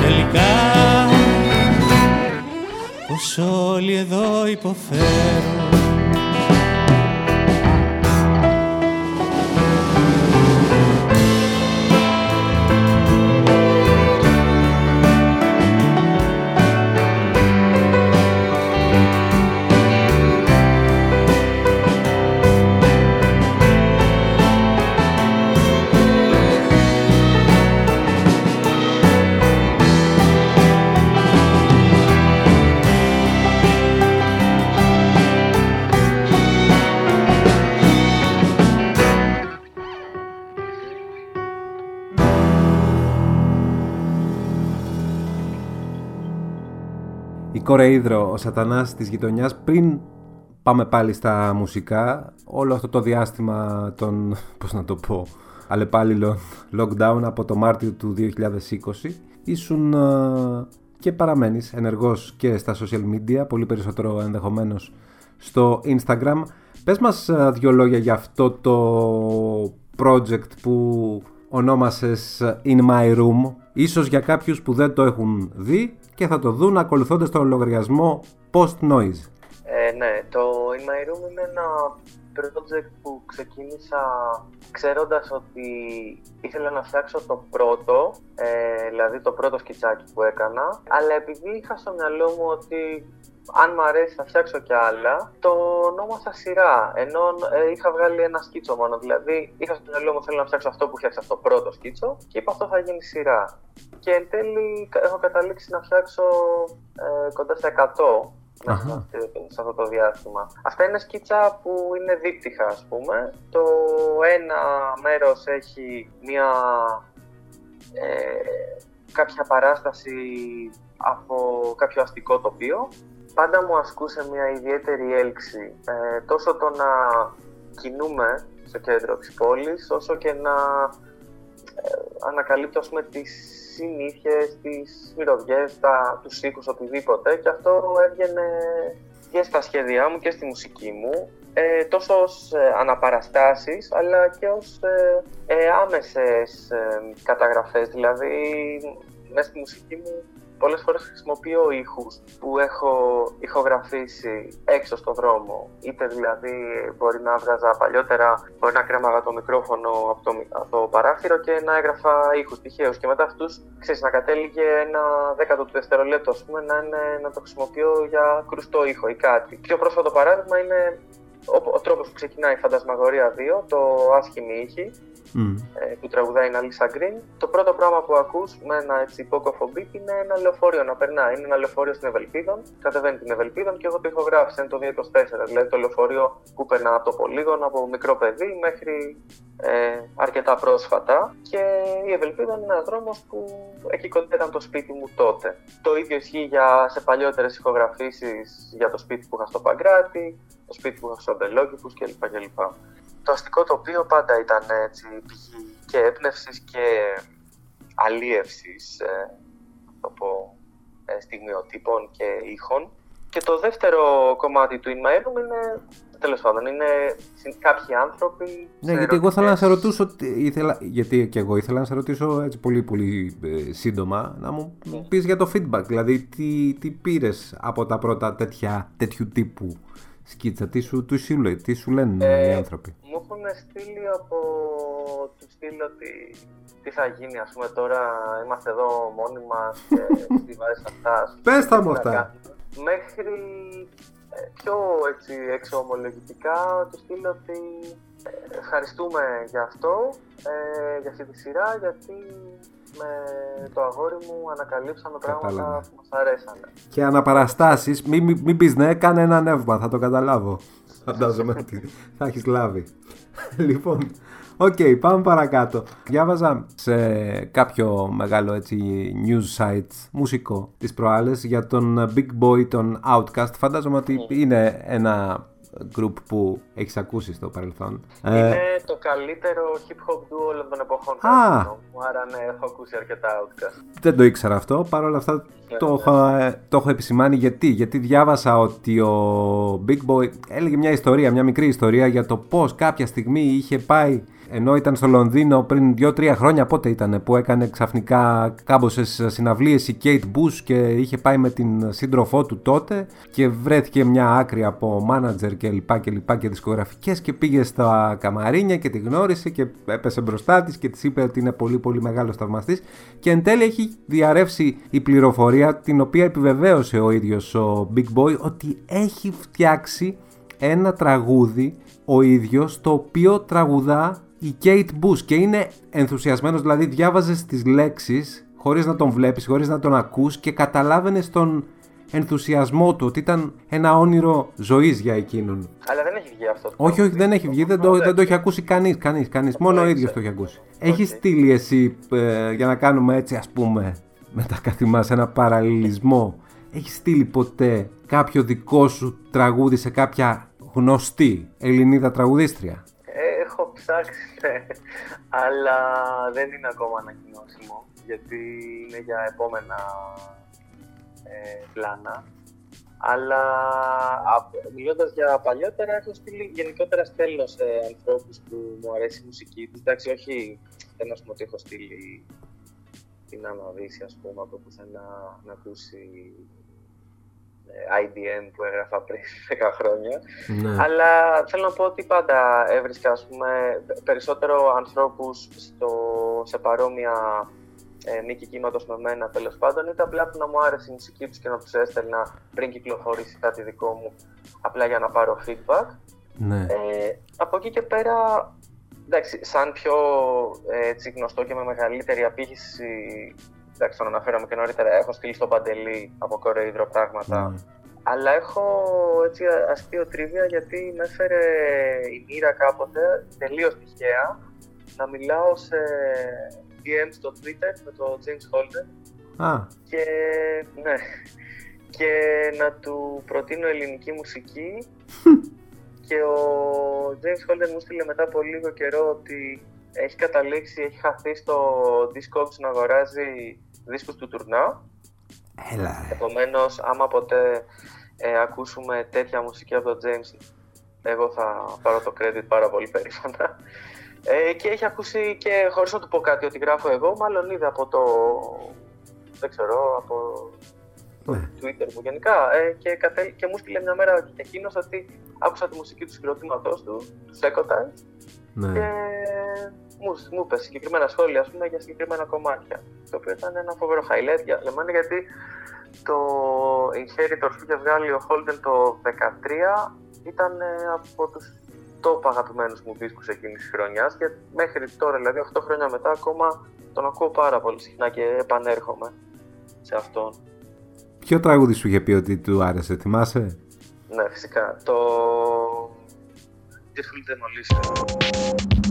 τελικά Πως όλοι εδώ υποφέρουν Η Κορείδρο, ο σατανάς της γειτονιάς, πριν πάμε πάλι στα μουσικά, όλο αυτό το διάστημα των, πώς να το πω, αλλεπάλληλων lockdown από το Μάρτιο του 2020, ήσουν α, και παραμένεις ενεργός και στα social media, πολύ περισσότερο ενδεχομένως στο Instagram. Πες μας α, δύο λόγια για αυτό το project που ονόμασες In My Room, ίσως για κάποιους που δεν το έχουν δει και θα το δουν ακολουθώντας τον λογαριασμό Post Noise. Ε, ναι, το In My Room είναι ένα project που ξεκίνησα ξέροντας ότι ήθελα να φτιάξω το πρώτο, ε, δηλαδή το πρώτο σκιτσάκι που έκανα, αλλά επειδή είχα στο μυαλό μου ότι αν μ' αρέσει θα φτιάξω κι άλλα, το ονόμασα σειρά, ενώ ε, είχα βγάλει ένα σκίτσο μόνο, δηλαδή είχα στο μυαλό μου θέλω να φτιάξω αυτό που φτιάξα στο πρώτο σκίτσο και είπα αυτό θα γίνει σειρά. Και εν τέλει έχω καταλήξει να φτιάξω ε, κοντά στα 100 μέσα σε αυτό το διάστημα. Αυτά είναι σκίτσα που είναι δίπτυχα, ας πούμε. Το ένα μέρος έχει μια ε, κάποια παράσταση από κάποιο αστικό τοπίο. Πάντα μου ασκούσε μια ιδιαίτερη έλξη. Ε, τόσο το να κινούμε στο κέντρο της πόλης, όσο και να ε, ανακαλύπτω ας πούμε, τις συνήθειες, τις μυρωδιές, τα, τους ήχους, οτιδήποτε και αυτό έβγαινε και στα σχέδιά μου και στη μουσική μου ε, τόσο ως ε, αναπαραστάσεις αλλά και ως ε, ε, άμεσες ε, καταγραφές δηλαδή μέσα στη μουσική μου πολλές φορές χρησιμοποιώ ήχους που έχω ηχογραφήσει έξω στο δρόμο. Είτε δηλαδή μπορεί να έβγαζα παλιότερα, μπορεί να κρέμαγα το μικρόφωνο από το, μι- από το παράθυρο και να έγραφα ήχους τυχαίους. Και μετά αυτούς, ξέρεις, να κατέληγε ένα δέκατο του δευτερολέπτου, ας πούμε, να, είναι, να το χρησιμοποιώ για κρουστό ήχο ή κάτι. Πιο πρόσφατο παράδειγμα είναι ο, ο τρόπος που ξεκινάει η Φαντασμαγορία 2, το άσχημη ήχη, Μμ. ε, που τραγουδάει η Αλίσσα Γκριν. Το πρώτο πράγμα που ακούς με ένα έτσι υπόκοφο beat είναι ένα λεωφορείο να περνάει. Είναι ένα λεωφορείο στην Ευελπίδων, κατεβαίνει την Ευελπίδων και εγώ το ηχογράφησα, είναι το 224. Δηλαδή το λεωφορείο που περνά από το πολύγωνο, από μικρό παιδί μέχρι ε, αρκετά πρόσφατα. Και η Ευελπίδων είναι ένας δρόμος που εκεί κοντά ήταν το σπίτι μου τότε. Το ίδιο ισχύει για, σε παλιότερες ηχογραφήσεις για το σπίτι που είχα στο Παγκράτη, το σπίτι που είχα στο Αμπελόκηπους κλπ. κλπ. Το αστικό τοπίο πάντα ήταν έτσι πηγή και έμπνευσης και αλίευσης, ε, να το πω, ε, στιγμιοτύπων και ήχων. Και το δεύτερο κομμάτι του In My Room είναι, τέλος πάντων, είναι συν- κάποιοι άνθρωποι... Ναι, σε γιατί εγώ ήθελα να σε ερωτικές- ρωτήσω, τι- ήθελα, γιατί και εγώ ήθελα να σε ρωτήσω έτσι πολύ πολύ ε, σύντομα, να μου πεις για το feedback, δηλαδή τι, τι πήρες από τα πρώτα τέτοια, τέτοιου τύπου σκίτσα, τι σου, τι σου, λέει, τι σου λένε οι Ε, άνθρωποι; Μου έχουν στείλει από του στείλει ότι τι θα γίνει, ας πούμε τώρα είμαστε εδώ μόνοι μας και τι βάζεις αυτά. ας πούμε, Πες τα τι μου να αυτά. κάνουμε. Μέχρι ε, πιο έτσι εξωομολογητικά τους στείλω ότι ε, ευχαριστούμε για αυτό, ε, για αυτή τη σειρά, γιατί με το αγόρι μου ανακαλύψαμε πράγματα Κατάλαβα. που μας αρέσανε. Και αναπαραστάσεις, μην, μην, μην πεις ναι, κάνε ένα ανέβημα, θα το καταλάβω. Φαντάζομαι ότι θα έχεις λάβει. λοιπόν, οκ, πάμε παρακάτω. Διάβαζα σε κάποιο μεγάλο έτσι news site μουσικό τις προάλλες για τον Big Boi, τον Outkast. Φαντάζομαι ότι είναι ένα group που έχεις ακούσει στο παρελθόν. Ε, Είναι το καλύτερο hip hop duo όλων των εποχών. Α. κατά τη γνώμη μου, Άρα ναι, έχω ακούσει αρκετά Outkast. Δεν το ήξερα αυτό. Παρ' όλα αυτά το, έχω, ε, το έχω επισημάνει γιατί; Γιατί διάβασα ότι ο Big Boi έλεγε μια ιστορία, μια μικρή ιστορία για το πώς κάποια στιγμή είχε πάει ενώ ήταν στο Λονδίνο πριν 2-3 χρόνια πότε ήταν που έκανε ξαφνικά κάμποσες συναυλίες η Kate Bush και είχε πάει με την σύντροφό του τότε και βρέθηκε μια άκρη από μάνατζερ και λοιπά και λοιπά και δισκογραφικές και πήγε στα καμαρίνια και τη γνώρισε και έπεσε μπροστά της και της είπε ότι είναι πολύ πολύ μεγάλος θαυμαστής. Και εν τέλει έχει διαρρεύσει η πληροφορία την οποία επιβεβαίωσε ο ίδιος ο Big Boy ότι έχει φτιάξει ένα τραγούδι ο ίδιος το οποίο τραγουδά η Kate Bush και είναι ενθουσιασμένος δηλαδή διάβαζες τις λέξεις χωρίς να τον βλέπεις, χωρίς να τον ακούς και καταλάβαινες τον ενθουσιασμό του ότι ήταν ένα όνειρο ζωής για εκείνον. Αλλά δεν έχει βγει αυτό. το Όχι, όχι, δεν έχει βγει, δεν το, δεν το έχει ακούσει κανείς, κανείς, κανείς, μόνο ο ίδιος το έχει ακούσει. Έχεις στείλει εσύ, ε, για να κάνουμε έτσι ας πούμε, με τα κάτι μας, ένα παραλληλισμό, έχεις στείλει ποτέ κάποιο δικό σου τραγούδι σε κάποια γνωστή Ελληνίδα τραγουδίστρια; Ε, έχω ψάξει, ναι. αλλά δεν είναι ακόμα ανακοινώσιμο, γιατί είναι για επόμενα ε, πλάνα. Αλλά μιλώντας για παλιότερα, έχω στείλει γενικότερα στέλνω σε ανθρώπους που μου αρέσει η μουσική τους. Εντάξει, όχι, δεν α πούμε ότι έχω στείλει την Αναδύση, ας πούμε, από πουθενά να ακούσει ε, IDM που έγραφα πριν 10 χρόνια. Ναι. Αλλά θέλω να πω ότι πάντα έβρισκα ας πούμε, περισσότερο ανθρώπους στο, σε παρόμοια ε, μήκη κύματο με μένα τέλος πάντων, είτε απλά που να μου άρεσε η μουσική τους και να τους έστελνα πριν κυκλοφορήσει κάτι δικό μου, απλά για να πάρω feedback. Ναι. Ε, από εκεί και πέρα, εντάξει, σαν πιο ε, έτσι, γνωστό και με μεγαλύτερη απήχηση, εντάξει, τον αναφέραμε και νωρίτερα, έχω στείλει στο Παντελή από κορεϊδρο πράγματα. Ναι. Αλλά έχω έτσι αστείο τρίβια γιατί με έφερε η μοίρα κάποτε τελείως τυχαία να μιλάω σε DM στο Twitter με τον James Holden Α, και, ναι, και να του προτείνω ελληνική μουσική και ο James Holden μου στείλε μετά από λίγο καιρό ότι έχει καταλήξει, έχει χαθεί στο Discogs να αγοράζει δίσκους του τουρνά έλα ρε. Επομένως, άμα ποτέ ε, ακούσουμε τέτοια μουσική από τον James, εγώ θα πάρω το credit πάρα πολύ περήφανα. Ε, και έχει ακούσει και χωρίς να του πω κάτι ότι γράφω εγώ, μάλλον είδε από το δεν ξέρω, από το Ναι. Twitter μου γενικά. Ε, και, κατέ, και μου στείλε μια μέρα εκείνος ότι άκουσα τη μουσική του συγκροτήματός του, του Secotime, Ναι. και μου, μου είπε συγκεκριμένα σχόλια ας πούμε, για συγκεκριμένα κομμάτια. Το οποίο ήταν ένα φοβερό highlight για, για μένα γιατί το Inheritors που είχε βγάλει ο Holden το 2013 ήταν ε, από τους top αγαπημένους μου δίσκους εκείνης της χρονιάς και μέχρι τώρα, δηλαδή 8 χρόνια μετά ακόμα τον ακούω πάρα πολύ συχνά και επανέρχομαι σε αυτόν. Ποιο τραγούδι σου είχε πει ότι του άρεσε, θυμάσαι; Ναι, φυσικά. Το Yo soy.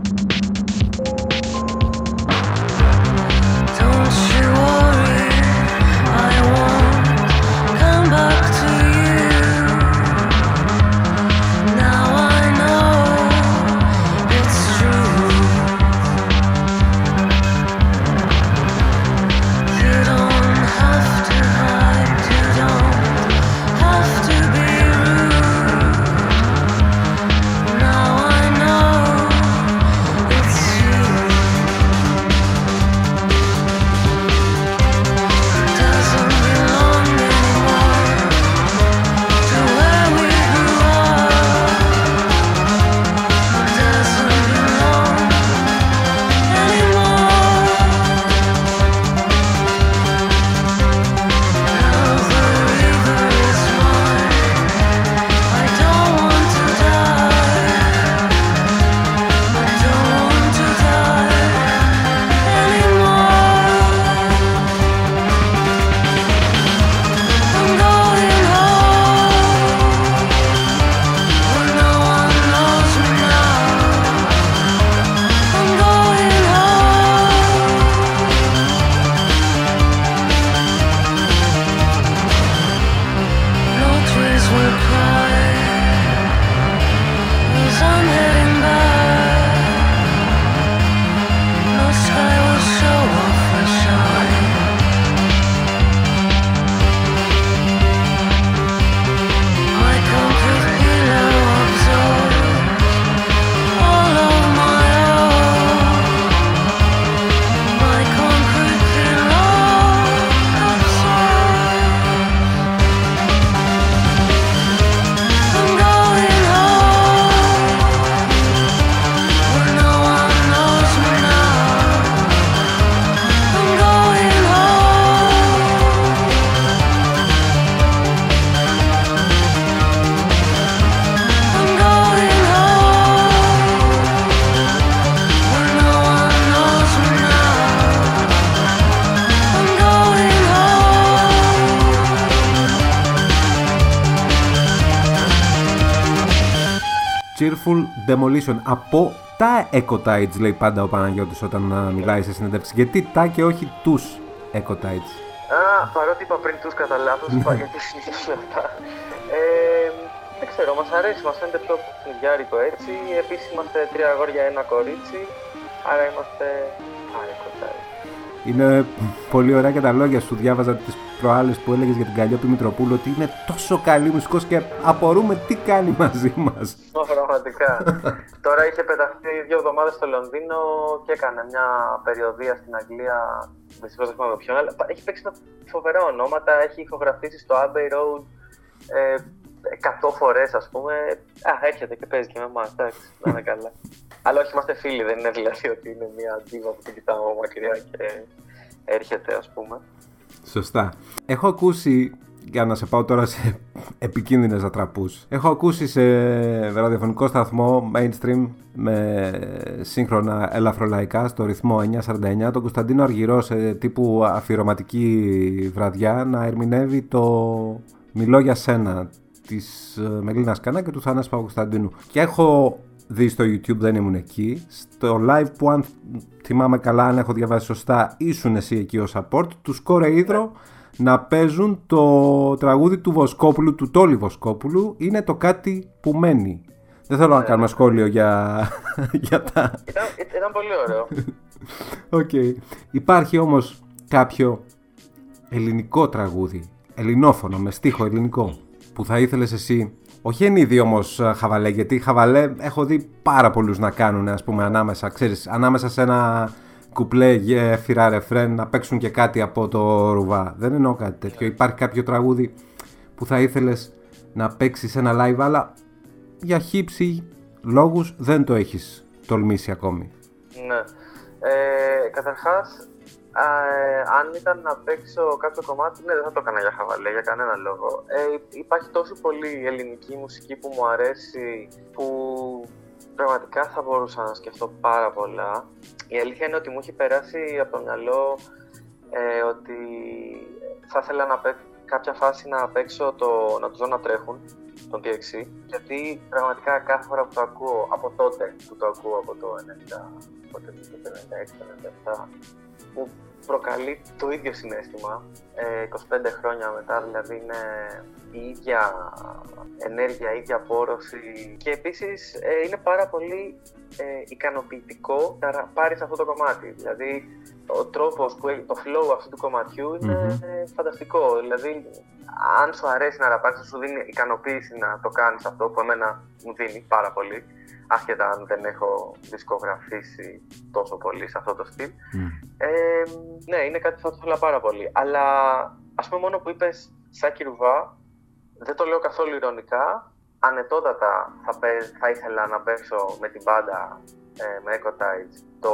Demolition. Από τα Ecotides λέει πάντα ο Παναγιώτης όταν α, μιλάει σε συνέντευξη. Γιατί τα και όχι τους Ecotides. Α, παρότι είπα πριν τους κατά λάθος, είπα γιατί συνήθως αυτά. Ε, δεν ξέρω, μας αρέσει, μας φαίνεται πιο παιχνιδιάρικο έτσι. Επίσης είμαστε τρία αγόρια, ένα κορίτσι, άρα είμαστε άρεκοτάρι. Είναι πολύ ωραία και τα λόγια σου. Διάβαζα τις προάλλες που έλεγες για την Καλλιόπη Μητροπούλου ότι είναι τόσο καλή μουσικός και απορούμε τι κάνει μαζί μας. Ω, πραγματικά. Τώρα είχε πεταχτεί δύο εβδομάδες στο Λονδίνο και έκανε μια περιοδία στην Αγγλία. Δυστυχώς δεν θυμάμαι ποιον, αλλά έχει παίξει με φοβερά ονόματα. Έχει ηχογραφήσει στο Abbey Road ε, 100 φορές ας πούμε. Α, έρχεται και παίζει και με εμάς, εντάξει, να είναι καλά. αλλά όχι, είμαστε φίλοι, δεν είναι δηλαδή ότι είναι μια αντίβα που την κοιτάω μακριά και έρχεται ας πούμε. Σωστά. Έχω ακούσει, για να σε πάω τώρα σε επικίνδυνες ατραπούς, έχω ακούσει σε ραδιοφωνικό σταθμό mainstream με σύγχρονα ελαφρολαϊκά στο ρυθμό 949 τον Κωνσταντίνο Αργυρό σε τύπου αφιερωματική βραδιά να ερμηνεύει το «Μιλώ για σένα» της ε, Μελίνας Κανά και του Θανάση Παπακοσταντίνου. Και έχω δει στο YouTube, δεν ήμουν εκεί. Στο live που αν θυμάμαι καλά, αν έχω διαβάσει σωστά, ήσουν εσύ εκεί ο support, τους σκόρε ίδρο να παίζουν το τραγούδι του Βοσκόπουλου, του Τόλη Βοσκόπουλου, είναι το κάτι που μένει. Δεν θέλω να κάνουμε σχόλιο για, για τα... Ήταν, ήταν πολύ ωραίο. Οκ. Υπάρχει όμως κάποιο ελληνικό τραγούδι, ελληνόφωνο, με στίχο ελληνικό, που θα ήθελες εσύ, όχι εν είδει όμως α, χαβαλέ, γιατί χαβαλέ έχω δει πάρα πολλούς να κάνουν, ας πούμε, ανάμεσα, ξέρεις, ανάμεσα σε ένα κουπλέ, γέφυρα, ρεφρέν, να παίξουν και κάτι από το ρουβά. Δεν εννοώ κάτι τέτοιο. Υπάρχει κάποιο τραγούδι που θα ήθελες να παίξεις ένα live, αλλά για χύψη λόγους δεν το έχεις τολμήσει ακόμη. Ναι. Ε, καταρχάς, α, ε, αν ήταν να παίξω κάποιο κομμάτι, ναι, δεν θα το έκανα για χαβαλέ, για κανένα λόγο. Ε, υπάρχει τόσο πολύ ελληνική μουσική που μου αρέσει, που πραγματικά θα μπορούσα να σκεφτώ πάρα πολλά. Η αλήθεια είναι ότι μου έχει περάσει από το μυαλό ε, ότι θα ήθελα να παίξω κάποια φάση να παίξω το να τους δω να τρέχουν, τον DXC, γιατί πραγματικά κάθε φορά που το ακούω, από τότε που το ακούω από το 90, πότε βγήκε το 96, 97, μου προκαλεί το ίδιο συνέστημα, ε, 25 χρόνια μετά, δηλαδή είναι η ίδια ενέργεια, η ίδια πόρωση και επίσης ε, είναι πάρα πολύ ε, ικανοποιητικό να πάρεις αυτό το κομμάτι. Δηλαδή ο τρόπος που έχει, το flow αυτού του κομματιού είναι Μμμ. ε, φανταστικό. Δηλαδή αν σου αρέσει να ραπάρεις, θα σου δίνει ικανοποίηση να το κάνεις αυτό που εμένα μου δίνει πάρα πολύ άσχετα αν δεν έχω δισκογραφήσει τόσο πολύ σε αυτό το στυλ. Ε, ναι, είναι κάτι που θα το ήθελα πάρα πολύ. Αλλά ας πούμε μόνο που είπες Σάκη Ρουβά, δεν το λέω καθόλου ηρωνικά. Ανετότατα θα, παίζ- θα ήθελα να παίξω με την μπάντα ε, με Echo Tides το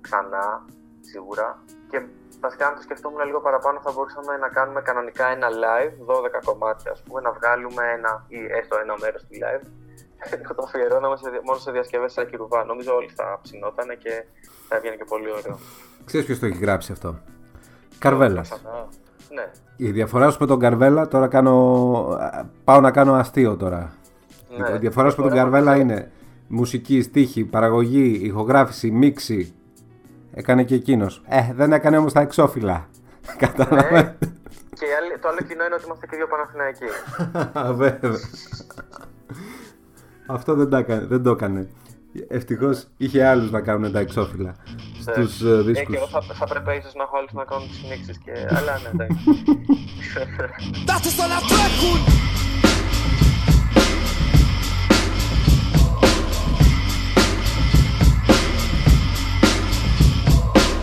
ξανά, σίγουρα. Και βασικά αν το σκεφτόμουν λίγο παραπάνω θα μπορούσαμε να κάνουμε κανονικά ένα live, 12 κομμάτια ας πούμε, να βγάλουμε ένα ή έστω ένα μέρος του live. Να το αφιερώναμε σε, δια- μόνο σε διασκευές Σάκη Ρουβά. Νομίζω όλοι θα ψινότανε και θα έβγαινε και πολύ ωραίο. Ξέρεις ποιος το έχει γράψει αυτό; Καρβέλας. Ξανά. Ναι. Η διαφορά σου με τον Καρβέλα, τώρα κάνω, πάω να κάνω αστείο τώρα. Ναι. Η διαφορά σου με τον Καρβέλα είναι μουσική, στίχη, παραγωγή, ηχογράφηση, μίξη. Έκανε και εκείνος. Ε, δεν έκανε όμως τα εξώφυλλα. Κατάλαβες; Ναι. Και η άλλη- το άλλο κοινό είναι ότι είμαστε και δύο Παναθηναϊκοί. Βέβαια. Αυτό δεν, τα έκανε, δεν το έκανε. Ευτυχώς είχε άλλους να κάνουν τα εξώφυλλα στους Ε, δίσκους. και εγώ θα, θα πρέπει ίσως να έχω άλλους να κάνουν τις νήξει. Και... Αλλά ναι, εντάξει. Δάστε στο να τρέχουν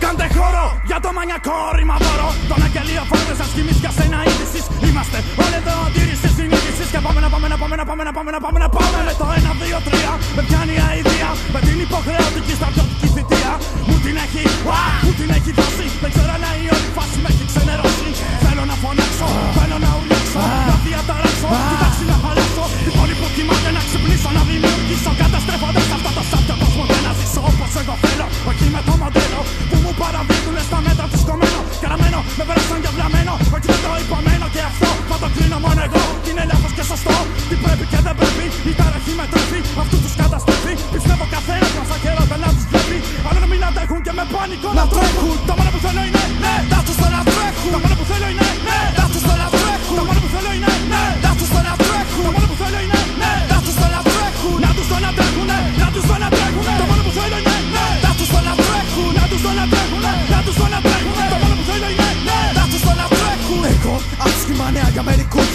Κάντε χώρο για το μανιακό ρημαδόρο Τον αγγελίο φάρτε σας κοιμής για σένα είδησης Είμαστε όλοι εδώ αντίρρησης συνείδησης Και πάμε να πάμε να πάμε να πάμε να πάμε να πάμε να πάμε. Με το 1, 2, 3 Με πιάνει αηδία Με την υποχρεωτική στρατιωτική θητεία. Μου την έχει, α, μου την έχει δώσει Δεν ξέρω αν η όλη φάση με έχει ξενερώσει. Θέλω να φωνάξω, θέλω να ουρλιάξω Να διαταράξω, την τάξη να χαλάσω. Η πόλη που κοιμάται να ξυπνήσω Να δημιουργήσω καταστρέφοντας αυτό το σάπιο κόσμο Και να ζήσω όπως εγώ θέλω. Όχι με το μοντέλο σκομμένο Καραμένο, με πέρασαν για βλαμμένο. Όχι με το υπομένο και αυτό. Θα το κρίνω μόνο εγώ. Τι είναι λάθος και σωστό, τι πρέπει και δεν πρέπει Η ταραχή με τρέφει, αυτού τους καταστρέφει. Πιστεύω καθένας μας ακέρωτα να τους βλέπει. Αλλά να μην αντέχουν και με πάνικο να τρέχουν. Το μόνο που θέλω είναι, ναι, να τους το να τρέχουν Το μόνο που θέλω είναι,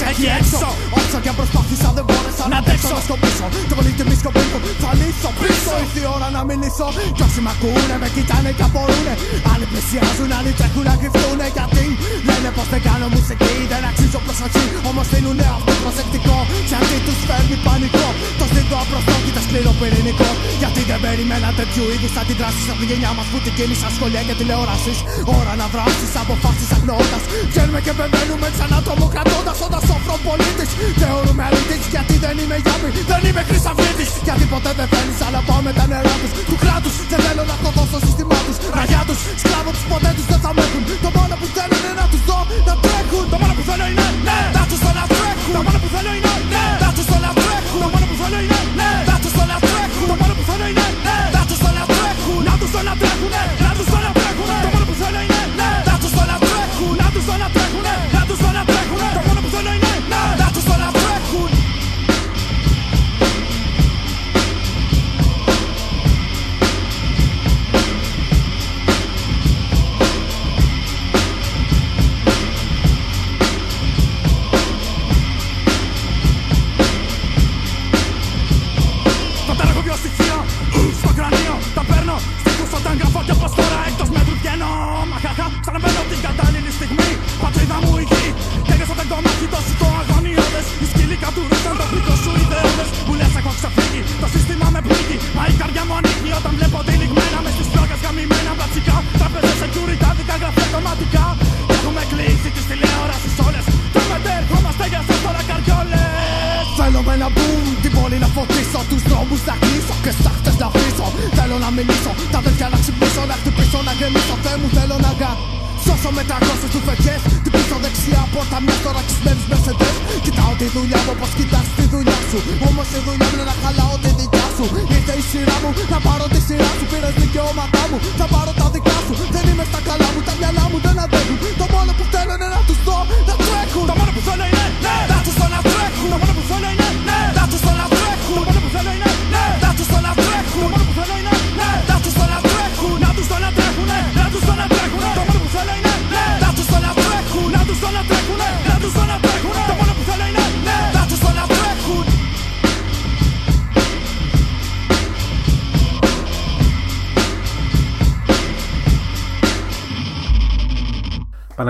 μερικούς εκεί έξω. Όσο και αν προσπάθησα δεν μπόρεσα να αντέξω Να σκοπίσω το πολύ τιμή σκοπή μου θα λύσω. Πίσω. Ήρθε η ώρα να μιλήσω. Κι όσοι μ' ακούνε με κοιτάνε και απορούνε Άλλοι πλησιάζουν, άλλοι τρέχουν να κρυφτούνε. Γιατί λένε πως δεν κάνω μουσική Δεν αξίζω προσοχή. Όμως δίνουνε αυτό προσεκτικό. Και αντί τους φέρνει πανικό Το στείλω απροσδόκητα σκληρό πυρηνικό. Γιατί δεν περιμένα τέτοιου είδους αντιδράσεις Από τη γενιά μας που την κίνησα σχολεία και τηλεοράσεις. Ώρα να δράσεις αποφάσεις αγνώντας Βγαίνουμε και μπαίνουμε ξανά τρομοκρατώντας Όταν σοφρό πολίτης θεωρούμε αλήτης Γιατί δεν είμαι γιάπη, δεν είμαι χρυσαυγίτης Γιατί ποτέ δεν θέλεις αλλά πάω με τα νερά τους Του κράτους. Δεν θέλω να το δω στο σύστημά τους Ραγιά τους,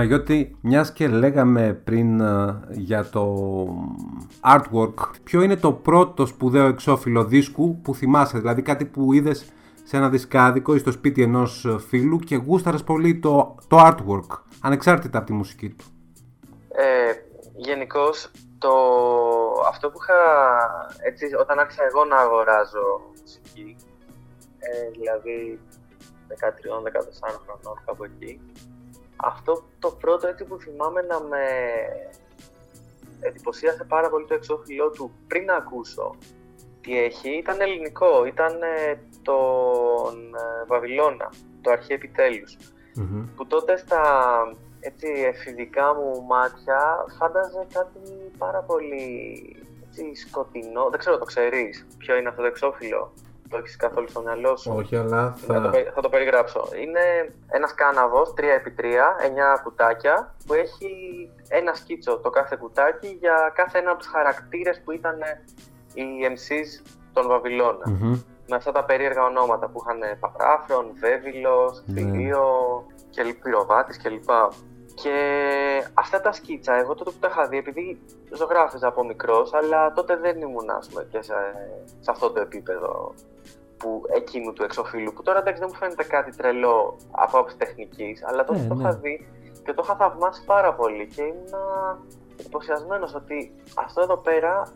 Παναγιώτη, μιας και λέγαμε πριν ε, για το artwork, ποιο είναι το πρώτο σπουδαίο εξώφυλλο δίσκου που θυμάσαι, δηλαδή κάτι που είδες σε ένα δισκάδικο ή στο σπίτι ενός ε, φίλου και γούσταρες πολύ το, το artwork, ανεξάρτητα από τη μουσική του; Ε, Γενικώς, το... αυτό που είχα έτσι, όταν άρχισα εγώ να αγοράζω μουσική, ε, δηλαδή 13-14 χρονών κάπου εκεί, αυτό το πρώτο έτσι που θυμάμαι να με εντυπωσίασε πάρα πολύ το εξώφυλλό του πριν να ακούσω τι έχει, ήταν ελληνικό, ήταν ε, τον ε, Βαβυλώνα, το αρχή επιτέλους που τότε στα έτσι, εφηβικά μου μάτια φάνταζε κάτι πάρα πολύ έτσι, σκοτεινό. Δεν ξέρω, το ξέρεις ποιο είναι αυτό το εξώφυλλο; Το έχεις καθόλου στο μυαλό σου. Όχι, αλλά Θα το, θα... περι- θα το περιγράψω. Είναι ένας κάναβος 3x3, 9 κουτάκια, που έχει ένα σκίτσο το κάθε κουτάκι για κάθε ένα από τους χαρακτήρες που ήταν οι MCs των Βαβυλώνα. Μμμ. Με αυτά τα περίεργα ονόματα που είχαν Παπράφρον, Βέβυλος, Ναι. Θηρίο και λ- Πυροβάτης κλπ. Και αυτά τα σκίτσα, εγώ τότε που τα είχα δει, επειδή ζωγράφιζα από μικρός, αλλά τότε δεν ήμουν ας πούμε, και σε, σε αυτό το επίπεδο που, εκείνου του εξωφύλου, που τώρα εντάξει δεν μου φαίνεται κάτι τρελό από άποψη τεχνικής, αλλά τότε Ναι, το ναι. είχα δει και το είχα θαυμάσει πάρα πολύ και ήμουν εντυπωσιασμένος ότι αυτό εδώ πέρα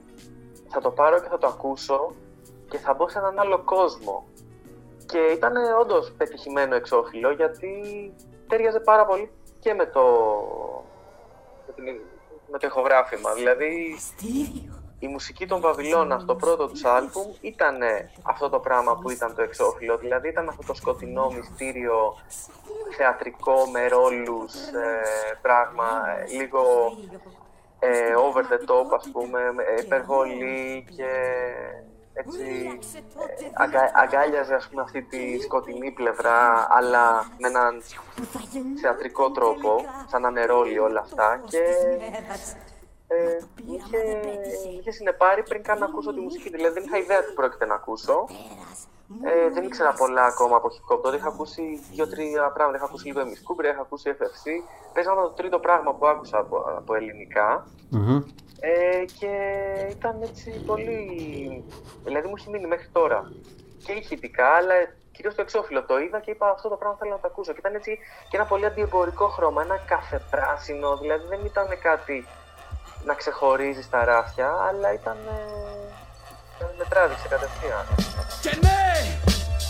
θα το πάρω και θα το ακούσω και θα μπω σε έναν άλλο κόσμο. Και ήταν όντως πετυχημένο εξώφυλλο γιατί τέριαζε πάρα πολύ και με το, με, την- με το ηχογράφημα. Δηλαδή η μουσική των Βαβυλώνα στο πρώτο τους άλμπουμ ήταν αυτό το πράγμα που ήταν το εξώφυλλο. Δηλαδή ήταν αυτό το σκοτεινό μυστήριο θεατρικό με ρόλους ε, πράγμα, ε, λίγο ε, over the top ας πούμε, με υπερβολή και έτσι ε, αγκα, αγκάλιαζε ας πούμε αυτή τη σκοτεινή πλευρά αλλά με έναν θεατρικό τρόπο, σαν να είναι ρόλοι όλα αυτά και ε, είχε, είχε συνεπάρει πριν καν να ακούσω τη μουσική. Δηλαδή δεν είχα ιδέα τι πρόκειται να ακούσω. Ε, δεν ήξερα πολλά ακόμα από hip hop. Τότε είχα ακούσει δύο-τρία πράγματα. Είχα ακούσει λίγο Εμείς Κούμπρε, είχα ακούσει FFC. Παίζαμε το τρίτο πράγμα που άκουσα από, από ελληνικά. Μμμ. Ε, και ήταν έτσι πολύ. Δηλαδή μου έχει μείνει μέχρι τώρα. Και ηχητικά, αλλά κυρίως το εξώφυλλο το είδα και είπα αυτό το πράγμα θέλω να το ακούσω. Και ήταν έτσι και ένα πολύ αντιεμπορικό χρώμα, ένα καφεπράσινο. Δηλαδή δεν ήταν κάτι να ξεχωρίζεις στα ράφια, αλλά ήταν. ε, με τράβηξε κατευθείαν. Και ναι,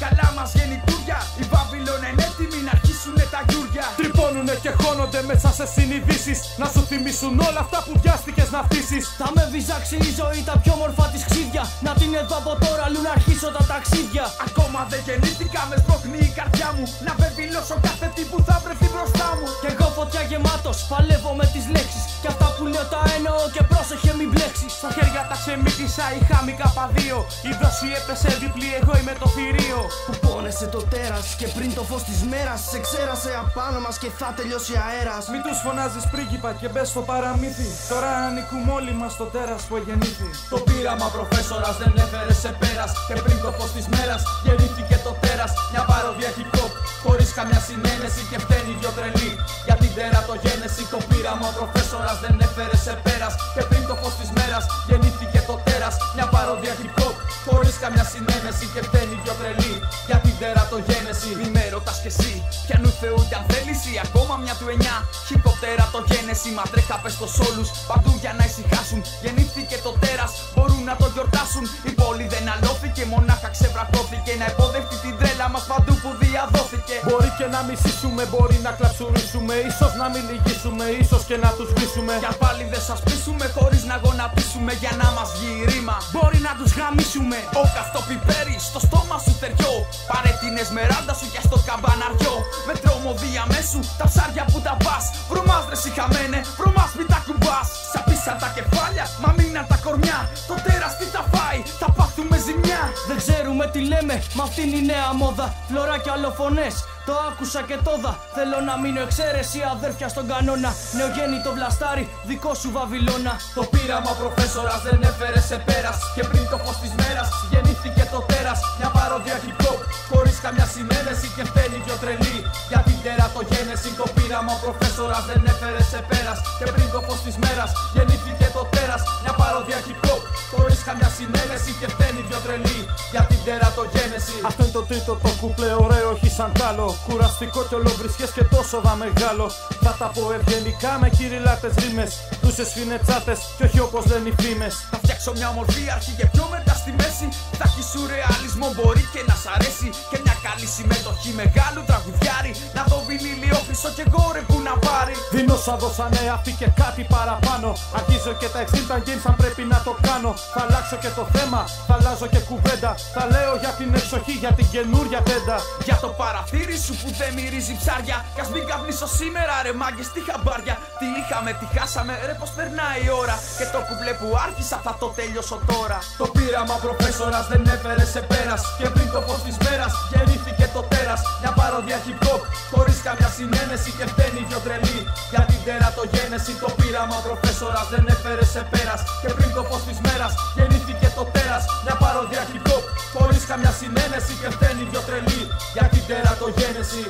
καλά μας γεννητούρια Οι Βαβυλώνα είναι έτοιμοι να αρχίσουνε τα γιούρια Τρυπώνουνε και χώνονται μέσα σε συνειδήσεις. Να σου θυμίσουν όλα αυτά που βιάστηκες να φτύσεις. Θα με βυζάξει η ζωή τα πιο μορφά της ξύδια. Να την εδώ από τώρα αλλού να αρχίσω τα ταξίδια. Ακόμα δεν γεννήθηκα με σπρώχνει η καρδιά μου. Να βεβαιώσω κάθε τι που θα βρεθεί μπροστά μου. Κι εγώ φωτιά γεμάτος, παλεύω με τις λέξεις. Κι αυτά που λέω τα εννοώ και πρόσεχε μην μπλέξεις. Στα χέρια τα ξεμύτησα η χάμη καπαδίο. Η δόση έπεσε διπλή εγώ είμαι το θηρίο. Που πόνεσε το τέρας και πριν το φως της μέρας Σε ξέρασε απάνω μας και θα τελειώσει αέρας. Μη τους φωνάζεις πρίγκιπα και μπες στο παραμύθι. Τώρα ανήκουμε όλοι μας στο τέρας που εγεννήθη. Το πείραμα προφέσορας δεν έφερε σε πέρας. Και πριν το φως της μέρας γεννήθηκε το τέρας. Μια παροδία hip hop χωρίς καμιά συνένεση. Και φταίνει δυο τρελοί για την τερατογένεση. Το πείραμα προφέσορας δεν έφερε σε πέρας. Και πριν το φως της μέρας γεννήθηκε το τέρας. Μια παροδία hip hop Χωρίς καμιά συνένεση και φταίνει δυο τρελή Για την τερατογένεση Μη με ρωτάς κι εσύ. Πιανού Θεού κι αν θέλεις ή ακόμα μια του εννιά. Χυποτέρα το γένεση Μα τρέχα πες το σ' όλους. Παντού για να ησυχάσουν Γεννήθηκε το τέρας. Μπορούν να το γιορτάσουν. Η πόλη δεν αλώθηκε Μονάχα ξεβρακώθηκε. Να υποδεχτεί την τρέλα μας παντού που διαδόθηκε. Μπορεί και να μισήσουμε, μπορεί να κλαψουρίσουμε, ίσως να μην λυγίσουμε, ίσως και να τους βρίσουμε. Κι αν πάλι δεν σας πείσουμε χωρίς να γονατίσουμε για να μας βγει ρήμα. Μπορεί να τους γαμίσουμε. Ο καυτοπιπέρι στο στόμα σου τεριό Πάρε την εσμεράντα σου και στο καμπαναριό. Με τρομοδία μέσου τα ψάρια που τα πας. Βρωμάς ρε σιχαμένε, βρωμάς μη τα κουμπάς. Σαπίσαν τα κεφάλια, μα μείναν τα κορμιά Το τέρας τι θα φάει, θα πάθουμε ζημιά Δεν ξέρουμε τι λέμε, μα αυτή είναι η νέα μόδα. Φλωρά και αλλοφωνές. Το άκουσα και τόδα. Θέλω να μείνω εξαίρεση, αδέρφια στον κανόνα. Νεογέννητο βλαστάρι, δικό σου Βαβυλώνα. Το πείραμα προφέσορας δεν έφερε σε πέρας Και πριν το φως της μέρας γεννήθηκε το τέρας Μια παρόδια hip hop χωρίς καμιά συνένεση Και φταίνει δυο τρελή για την τερατογένεση Το πείραμα προφέσορας δεν έφερε σε πέρας Και πριν το φως της μέρας γεννήθηκε το τέρας Μια παρόδια hip hop χωρίς καμιά συνένεση Και φταίνει δυο τρελή για την τερατογένεση Αυτό είναι το τρίτο το κουπλέ, ωραίο, όχι σαν τ' άλλο. Κουραστικό κι ολοβρισιές και τόσο δα μεγάλο. Θα τα πω ευγενικά με κυριλάτες ρήμες. Δούσες φινετσάτες κι όχι όπως λένε οι φήμες. Θα φτιάξω μια μορφή αρχή και πιο μετά στη μέση Θα έχεις σουρεαλισμό μπορεί και να σ' αρέσει Και μια καλή συμμετοχή μεγάλου τραγουδιάρι Να δω βινίλιο πίσω και εγώ ρε που να πάρει Δίνω σαν δώσανε αυτή και κάτι παραπάνω. Αρχίζω και τα extreme games αν πρέπει να το κάνω. Θα αλλάξω και το θέμα, θα αλλάζω και κουβέντα. Θα λέω για την εξοχή, για την καινούρια τέντα. Για το παραθύρι σου που δεν μυρίζει ψάρια Κι ας μην καπνίσω σήμερα ρε μάγκες τι χαμπάρια Τι είχαμε, τι χάσαμε, ρε πως περνάει η ώρα Και το κουμπλέ που άρχισα θα το τέλειωσω τώρα Το πείραμα προφέσορας δεν έφερε σε πέρας. Και πριν το φως της μέρας γεννήθηκε το τέρας. Μια παρόδια hip hop χωρίς καμιά συνένεση Και φταίνει δυο τρελή για την τερατογένεση Το πείραμα προφέσορας δεν έφερε σε πέρας. Και πριν το φως της μέρας γεννήθηκε το τέρας. Μια παρόδια hip hop χωρίς καμιά συνένεση Και φταίνει δυο τρελή για την τερατογένεση.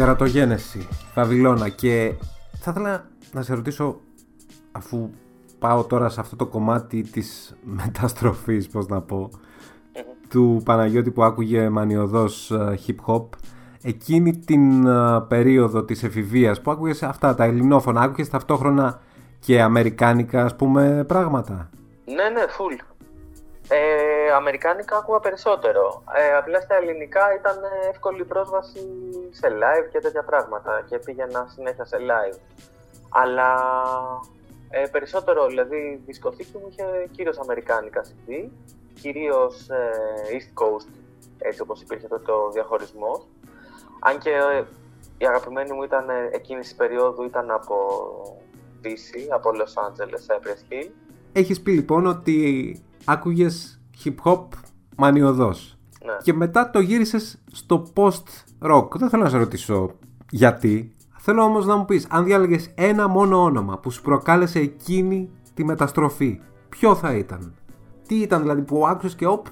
Τερατογένεση, Βαβυλώνα και θα ήθελα να σε ρωτήσω αφού πάω τώρα σε αυτό το κομμάτι της μεταστροφής, πώς να πω, του Παναγιώτη που άκουγε μανιωδώς ε, hip hop εκείνη την ε, περίοδο της εφηβείας που άκουγες αυτά τα ελληνόφωνα, άκουγες ταυτόχρονα και αμερικάνικα ας πούμε πράγματα; Ναι, ναι, full. Ε, αμερικάνικα άκουγα περισσότερο. Ε, απλά στα ελληνικά ήταν εύκολη πρόσβαση σε live και τέτοια πράγματα και πήγαινα συνέχεια σε live. Αλλά ε, περισσότερο, δηλαδή, η δισκοθήκη μου είχε κυρίως αμερικάνικα CD, κυρίως ε, East Coast, έτσι όπως υπήρχε τότε ο διαχωρισμός. Αν και ε, η αγαπημένη μου ήταν ε, εκείνης της περίοδου ήταν από DC, από Los Angeles, Cypress Hill. Έχεις πει λοιπόν ότι άκουγες hip hop μανιωδώς Ναι. και μετά το γύρισες στο post rock. Δεν θέλω να σε ρωτήσω γιατί. Θέλω όμως να μου πεις, αν διάλεγες ένα μόνο όνομα που σου προκάλεσε εκείνη τη μεταστροφή, ποιο θα ήταν; Τι ήταν δηλαδή που άκουσες και οπ,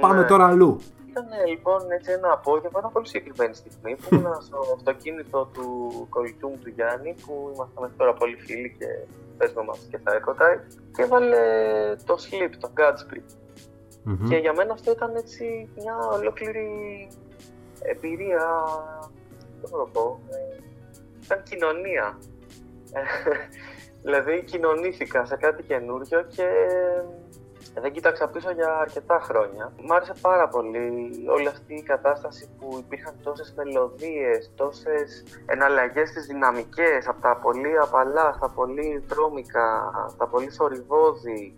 πάμε Ναι. τώρα αλλού. Ήταν λοιπόν έτσι ένα απόγευμα, ένα πολύ συγκεκριμένη στιγμή που ήμουν στο αυτοκίνητο του κολλητού μου του Γιάννη που είμαστε μέχρι τώρα πολύ φίλοι και παίζουμε μαζί και θα έκοτα και έβαλε το Sleep, το Godspeed. Και για μένα αυτό ήταν έτσι μια ολόκληρη εμπειρία, δεν μπορώ να πω, ε, ήταν κοινωνία. Ε, δηλαδή κοινωνήθηκα σε κάτι καινούριο και δεν κοίταξα πίσω για αρκετά χρόνια. Μ' άρεσε πάρα πολύ όλη αυτή η κατάσταση που υπήρχαν τόσες μελωδίες, τόσες εναλλαγές στις δυναμικές, από τα πολύ απαλά στα πολύ δρόμικα, τα πολύ θορυβόδη.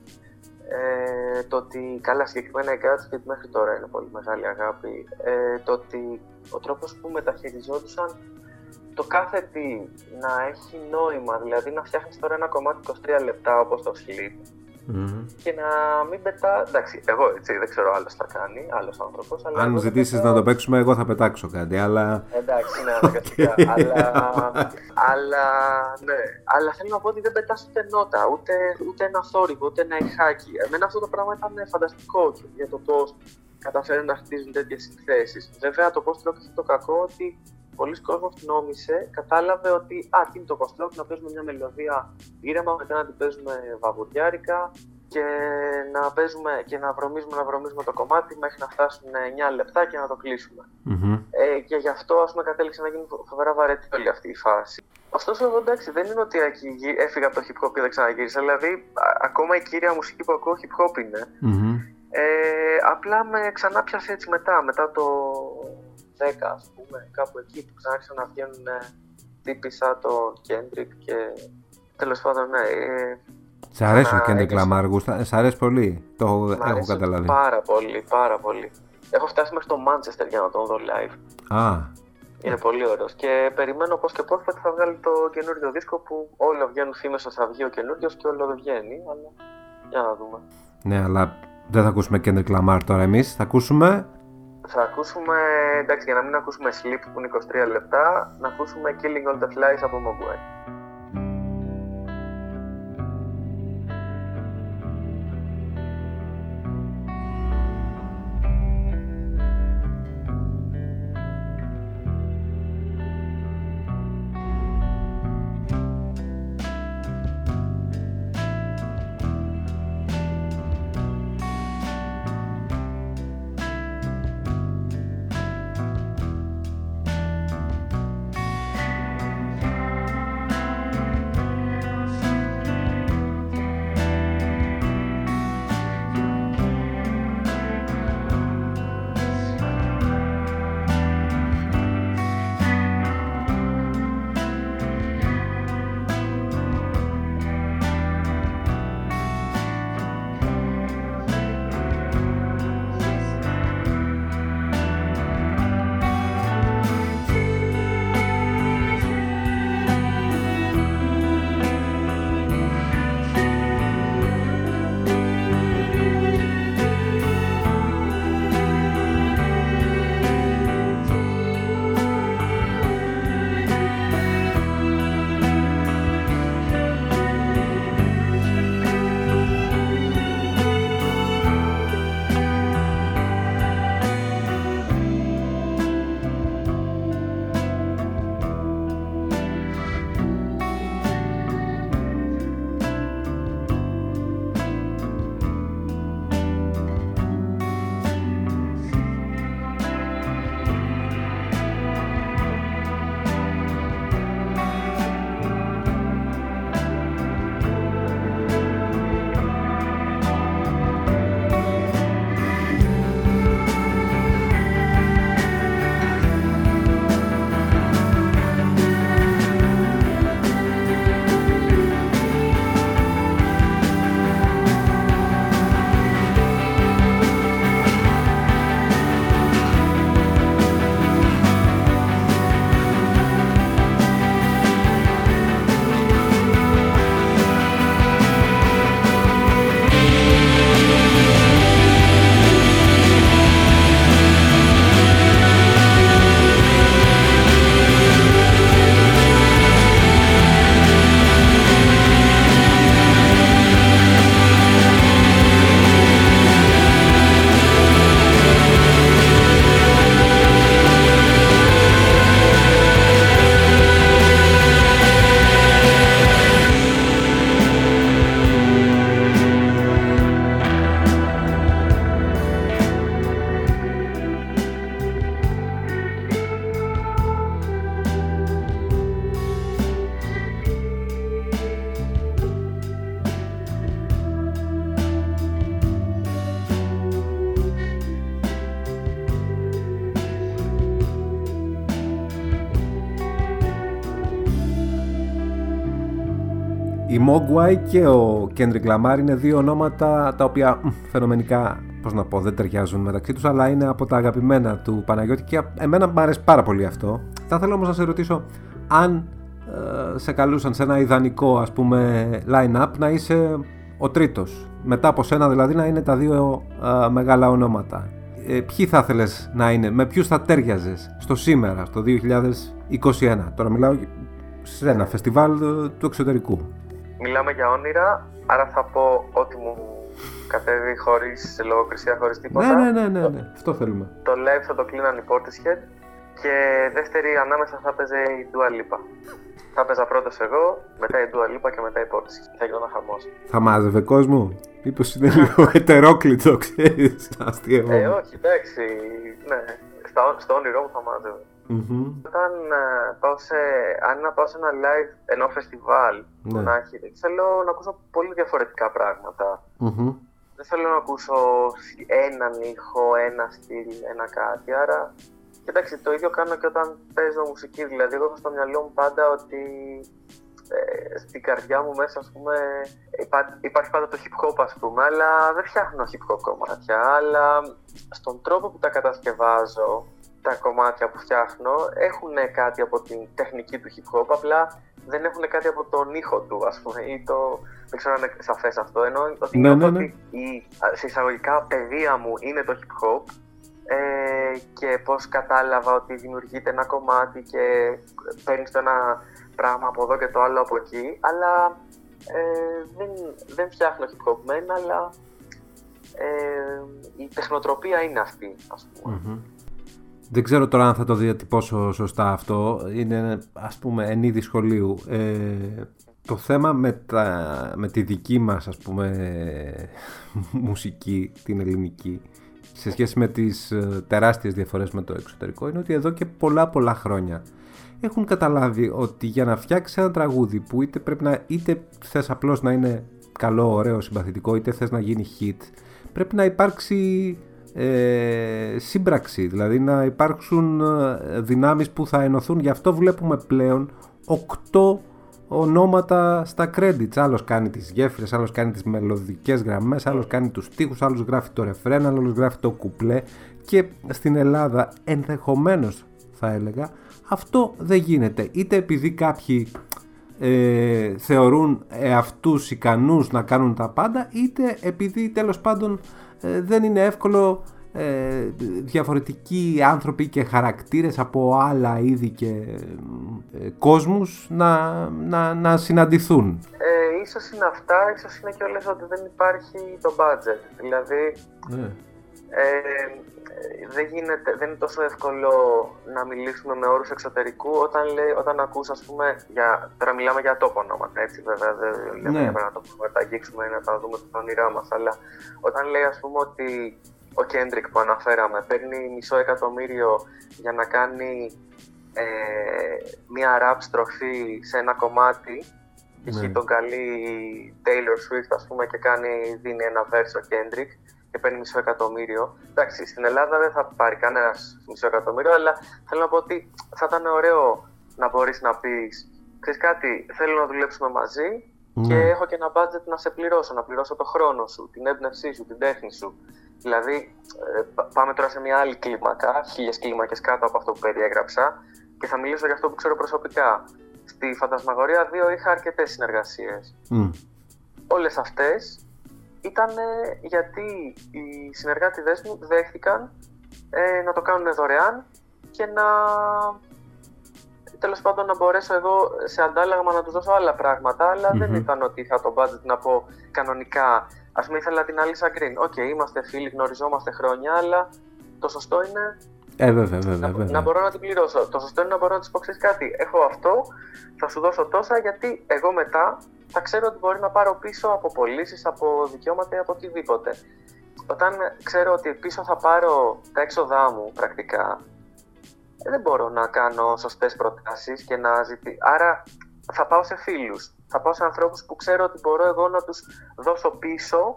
Ε, το ότι, καλά συγκεκριμένα η Godspeed μέχρι τώρα είναι πολύ μεγάλη αγάπη, ε, το ότι ο τρόπος που μεταχειριζόντουσαν το κάθε τι να έχει νόημα, δηλαδή να φτιάχνεις τώρα ένα κομμάτι 23 λεπτά όπως το Sleep και να μην πετά. Εντάξει, εγώ έτσι δεν ξέρω άλλος θα κάνει, άλλος άνθρωπος. Αλλά Αν εγώ μου δεν ζητήσεις πετάω- να το παίξουμε, εγώ θα πετάξω κάτι, αλλά... Εντάξει, ναι, αναγκαστικά. αλλά, αλλά, ναι. αλλά θέλω να πω ότι δεν πετάς ούτε νότα, ούτε, ούτε ένα θόρυβο, ούτε ένα ηχάκι. Εμένα αυτό το πράγμα ήταν φανταστικό και για το πώς καταφέρουν να χτίζουν τέτοιες συνθέσεις. Βέβαια, το πώς τρώω το κακό ότι πολλοί κόσμος νόμισε, κατάλαβε ότι α, τι είναι το post-rock, να παίζουμε μια μελωδία ήρεμα, μετά να την παίζουμε βαβουριάρικα και να παίζουμε και να βρωμίζουμε, να βρωμίζουμε το κομμάτι μέχρι να φτάσουν 9 λεπτά και να το κλείσουμε. Μμμ. Ε, και γι' αυτό ας πούμε κατέληξε να γίνει φο- φοβερά βαρετή όλη αυτή η φάση. Ωστόσο, εγώ εντάξει, δεν είναι ότι εκεί γυ- έφυγα από το hip hop και δεν ξαναγύρισα. Δηλαδή, α- ακόμα η κύρια μουσική που ακούω hip hop είναι. Μμμ. Ε, απλά με ξανά πιάσε έτσι μετά, μετά το 10 ας πούμε, κάπου εκεί που ξανά άρχισαν να βγαίνουν ε, τύποι σαν τον Kendrick και τέλος πάντων, ναι. Ε, Σ' αρέσει ο ξανά Kendrick έπιασε. Lamar, Γούστα, σ' αρέσει πολύ. Το έχω, Μ' έχω αρέσει καταλάβει. Πάρα πολύ, πάρα πολύ. Έχω φτάσει μέχρι το Manchester για να τον δω live. Α, Είναι πολύ ωραίος και περιμένω πώς και πώς ότι θα βγάλει το καινούριο δίσκο που όλο βγαίνουν φήμες ότι θα βγει ο καινούριος και όλο δεν βγαίνει, αλλά για να δούμε. ναι, αλλά δεν θα ακούσουμε Kendrick Lamar τώρα εμείς. Θα ακούσουμε... Θα ακούσουμε, εντάξει για να μην ακούσουμε Sleep που είναι 23 λεπτά, να ακούσουμε Killing All The Flies από Mogwai. Η Mogwai και ο Kendrick Lamar είναι δύο ονόματα τα οποία μ, φαινομενικά, πώς να πω, δεν ταιριάζουν μεταξύ τους, αλλά είναι από τα αγαπημένα του Παναγιώτη και εμένα μου αρέσει πάρα πολύ αυτό. Θα ήθελα όμως να σε ρωτήσω αν ε, σε καλούσαν σε ένα ιδανικό ας πούμε line-up να είσαι ο τρίτος. Μετά από σένα δηλαδή να είναι τα δύο ε, μεγάλα ονόματα. Ε, ποιοι θα ήθελες να είναι, με ποιους θα τέριαζες στο σήμερα, στο 2021. Τώρα μιλάω σε ένα φεστιβάλ ε, του εξωτερικού. Μιλάμε για όνειρα, άρα θα πω ό,τι μου κατέβει χωρίς λογοκρισία, χωρίς τίποτα. Ναι, ναι, ναι, ναι, ναι. αυτό θέλουμε. Το live θα το κλείναν οι Portishead. Και δεύτερη ανάμεσα θα έπαιζε η Dua Lipa. Θα έπαιζα πρώτος εγώ, μετά η Dua Lipa και μετά η Portis. Θα γινόταν χαμός. Θα μάζευε κόσμο; Μήπως είναι λίγο ετερόκλητο, ξέρεις, αστείο. Ε, όχι, εντάξει. Ναι, στα, στο όνειρό μου θα μάζευε. Μμμ. Όταν ε, πάω σε, αν να πάω σε ένα live ενώ φεστιβάλ που Ναι. να έχει, θέλω να ακούσω πολύ διαφορετικά πράγματα. Μμμ. Δεν θέλω να ακούσω έναν ήχο, ένα στυλ, ένα κάτι. Άρα, κοιτάξτε, το ίδιο κάνω και όταν παίζω μουσική. Δηλαδή, εγώ έχω στο μυαλό μου πάντα ότι ε, στην καρδιά μου μέσα, ας πούμε, υπά- υπάρχει πάντα το hip hop, ας πούμε, αλλά δεν φτιάχνω hip hop κομμάτια. Αλλά στον τρόπο που τα κατασκευάζω, τα κομμάτια που φτιάχνω έχουν κάτι από την τεχνική του hip hop, απλά δεν έχουν κάτι από τον ήχο του, ας πούμε, ή το... Δεν ξέρω αν είναι σαφές αυτό, ενώ ότι Ναι, νιώθω ναι, ναι. ότι η α, σε εισαγωγικά παιδεία μου είναι το hip hop ε, και πώς κατάλαβα ότι δημιουργείται ένα κομμάτι και παίρνεις το ένα πράγμα από εδώ και το άλλο από εκεί, αλλά ε, δεν, δεν φτιάχνω hip hop μεν, αλλά ε, η τεχνοτροπία είναι αυτή, ας πούμε. Μμμ. Δεν ξέρω τώρα αν θα το διατυπώσω σωστά αυτό. Είναι ας πούμε εν είδη σχολείου. Ε, το θέμα με, τα, με τη δική μας ας πούμε μουσική, την ελληνική, σε σχέση με τις ε, τεράστιες διαφορές με το εξωτερικό είναι ότι εδώ και πολλά πολλά χρόνια έχουν καταλάβει ότι για να φτιάξει ένα τραγούδι που είτε πρέπει να είτε θες απλώς να είναι καλό, ωραίο, συμπαθητικό είτε θες να γίνει hit πρέπει να υπάρξει ε, σύμπραξη δηλαδή να υπάρξουν ε, δυνάμεις που θα ενωθούν γι' αυτό βλέπουμε πλέον οκτώ ονόματα στα credits. Άλλος κάνει τις γέφυρες, άλλος κάνει τις μελωδικές γραμμές, άλλος κάνει τους στίχους, άλλος γράφει το ρεφρέν, άλλος γράφει το κουπλέ και στην Ελλάδα ενδεχομένως θα έλεγα αυτό δεν γίνεται. Είτε επειδή κάποιοι ε, θεωρούν εαυτούς ικανούς να κάνουν τα πάντα είτε επειδή τέλος πάντων ε, δεν είναι εύκολο ε, διαφορετικοί άνθρωποι και χαρακτήρες από άλλα είδη και ε, κόσμους να, να, να συναντηθούν. Ε, ίσως είναι αυτά, ίσως είναι και όλες ότι δεν υπάρχει το budget. Δηλαδή, Ναι. ε, δεν, γίνεται, δεν είναι τόσο εύκολο να μιλήσουμε με όρους εξωτερικού όταν, λέει, όταν ακούς, ας πούμε, για, τώρα μιλάμε για τόπο ονόματα, έτσι βέβαια, δεν λέμε Ναι. για να το πούμε, να τα αγγίξουμε ή να τα δούμε στα όνειρά μας, αλλά όταν λέει, ας πούμε, ότι ο Κέντρικ που αναφέραμε παίρνει μισό εκατομμύριο για να κάνει ε, μια rap στροφή σε ένα κομμάτι π.χ. Ναι. τον καλεί η Taylor Swift ας πούμε και κάνει, δίνει ένα verse ο Kendrick και παίρνει μισό εκατομμύριο. Εντάξει, στην Ελλάδα δεν θα πάρει κανένας μισό εκατομμύριο, αλλά θέλω να πω ότι θα ήταν ωραίο να μπορείς να πεις Ξέρεις κάτι, θέλω να δουλέψουμε μαζί και Ναι. έχω και ένα budget να σε πληρώσω, να πληρώσω το χρόνο σου, την έμπνευσή σου, την τέχνη σου. Δηλαδή, ε, πα- πάμε τώρα σε μια άλλη κλίμακα, χίλιες κλίμακες κάτω από αυτό που περιέγραψα και θα μιλήσω για αυτό που ξέρω προσωπικά. Στη Φαντασμαγορία 2 είχα αρκετές συνεργασίες. Μμ. Όλες αυτές ήταν γιατί οι συνεργάτηδες μου δέχτηκαν ε, να το κάνουν δωρεάν και να τέλος πάντων να μπορέσω εγώ σε αντάλλαγμα να τους δώσω άλλα πράγματα, αλλά δεν Μμμ. ήταν ότι είχα το budget να πω κανονικά. Ας πούμε ήθελα την Αλίσσα Γκριν. Οκ, είμαστε φίλοι, γνωριζόμαστε χρόνια, αλλά το σωστό είναι Ε, βέβαια, βέβαια, να βέβαια. μπορώ να την πληρώσω. Το σωστό είναι να μπορώ να της πω ξέρεις κάτι. Έχω αυτό, θα σου δώσω τόσα γιατί εγώ μετά θα ξέρω ότι μπορεί να πάρω πίσω από πωλήσεις, από δικαιώματα ή από οτιδήποτε. Όταν ξέρω ότι πίσω θα πάρω τα έξοδά μου πρακτικά, ε, δεν μπορώ να κάνω σωστές προτάσεις και να ζητήσω. Άρα θα πάω σε φίλους. Θα πάω σε ανθρώπους που ξέρω ότι μπορώ εγώ να τους δώσω πίσω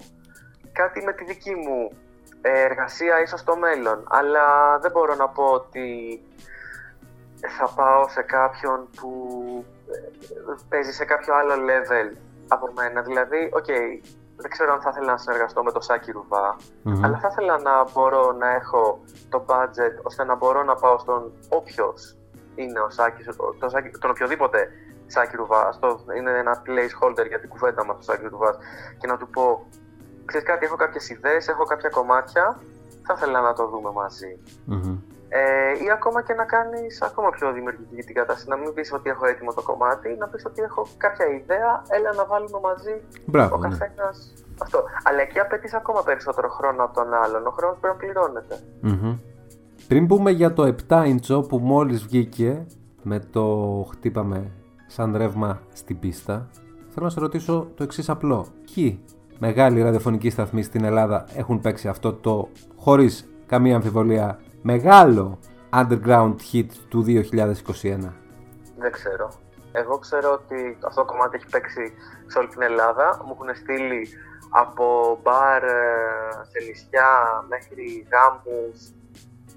κάτι με τη δική μου ε, εργασία ίσως στο μέλλον. Αλλά δεν μπορώ να πω ότι θα πάω σε κάποιον που ε, παίζει σε κάποιο άλλο level από μένα. Δηλαδή, οκ, δεν ξέρω αν θα ήθελα να συνεργαστώ με το Σάκη Ρουβά, Μμμ. αλλά θα ήθελα να μπορώ να έχω το budget ώστε να μπορώ να πάω στον όποιος είναι ο Σάκης, ο- το Σάκη, τον οποιοδήποτε Σάκη Ρουβά. Αυτό είναι ένα placeholder για την κουβέντα μας, το Σάκης Ρουβάς. Και να του πω, ξέρεις κάτι, έχω κάποιες ιδέες, έχω κάποια κομμάτια, θα ήθελα να το δούμε μαζί. Μμμ. Ε, ή ακόμα και να κάνεις ακόμα πιο δημιουργική την κατάσταση. Να μην πεις ότι έχω έτοιμο το κομμάτι, να πεις ότι έχω κάποια ιδέα, έλα να βάλουμε μαζί Μπράβο, ο ναι. καθένας. Αυτό. Αλλά εκεί απαιτείς ακόμα περισσότερο χρόνο από τον άλλον. Ο χρόνος πρέπει να πληρώνεται. Μμμ. Πριν πούμε για το 7 ίντσο που μόλις βγήκε με το χτύπαμε σαν ρεύμα στην πίστα, θέλω να σε ρωτήσω το εξής απλό. Ποιοι μεγάλοι ραδιοφωνικοί σταθμοί στην Ελλάδα έχουν παίξει αυτό το, χωρίς καμία αμφιβολία, μεγάλο underground hit του 2021. Δεν ξέρω. Εγώ ξέρω ότι αυτό το κομμάτι έχει παίξει σε όλη την Ελλάδα. Μου έχουν στείλει από μπαρ ε, σε νησιά μέχρι γάμους,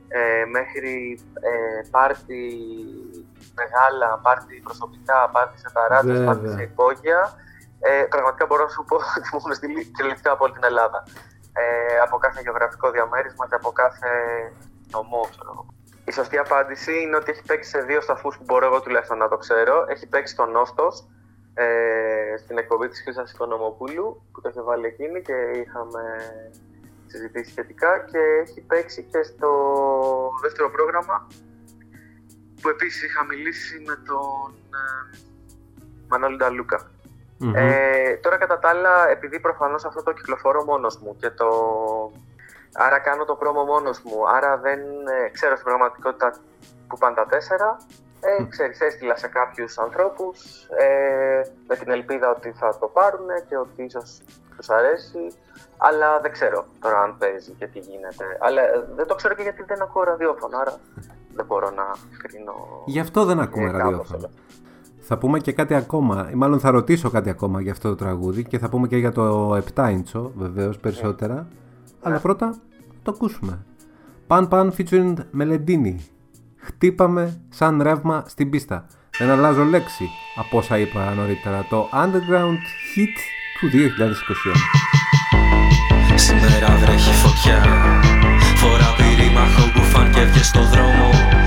ε, μέχρι ε, πάρτι μεγάλα, πάρτι προσωπικά, πάρτι σε ταράτσες, Βέβαια. πάρτι σε υπόγεια. Ε, πραγματικά μπορώ να σου πω ότι μου έχουν στείλει κυριολεκτικά από όλη την Ελλάδα. Ε, από κάθε γεωγραφικό διαμέρισμα και από κάθε νομό, ξέρω εγώ. Η σωστή απάντηση είναι ότι έχει παίξει σε δύο σταθμούς που μπορώ εγώ τουλάχιστον να το ξέρω. Έχει παίξει στο Νόστος, ε, στην εκπομπή της Χρύσας Οικονομοπούλου, που το είχε βάλει εκείνη και είχαμε συζητήσει σχετικά και έχει παίξει και στο δεύτερο πρόγραμμα που επίσης είχα μιλήσει με τον ε, Μανώλη Νταλούκα. Μμμ. Ε, τώρα κατά τα άλλα, επειδή προφανώς αυτό το κυκλοφορώ μόνος μου και το... Άρα κάνω το πρόμο μόνος μου, άρα δεν ε, ξέρω στην πραγματικότητα που πάνε τα τέσσερα. Ε, ξέρεις, έστειλα σε κάποιους ανθρώπους ε, με την ελπίδα ότι θα το πάρουν και ότι ίσως τους αρέσει. Αλλά δεν ξέρω τώρα αν παίζει και τι γίνεται. Αλλά ε, δεν το ξέρω και γιατί δεν ακούω ραδιόφωνο, άρα δεν μπορώ να κρίνω. Γι' αυτό δεν ακούμε ε, κάπως ραδιόφωνο. Όλα. Θα πούμε και κάτι ακόμα, ή μάλλον θα ρωτήσω κάτι ακόμα για αυτό το τραγούδι και θα πούμε και για το 7 ίντσο βεβαίως περισσότερα. Αλλά πρώτα το ακούσουμε. Παν Παν featuring Μελεντίνη. Χτύπαμε σαν ρεύμα στην πίστα. Δεν αλλάζω λέξη από όσα είπα νωρίτερα. Το Underground Hit του 2021. Σήμερα βρέχει φωτιά Φορά πυρήμαχο μπουφάν και βγες στο δρόμο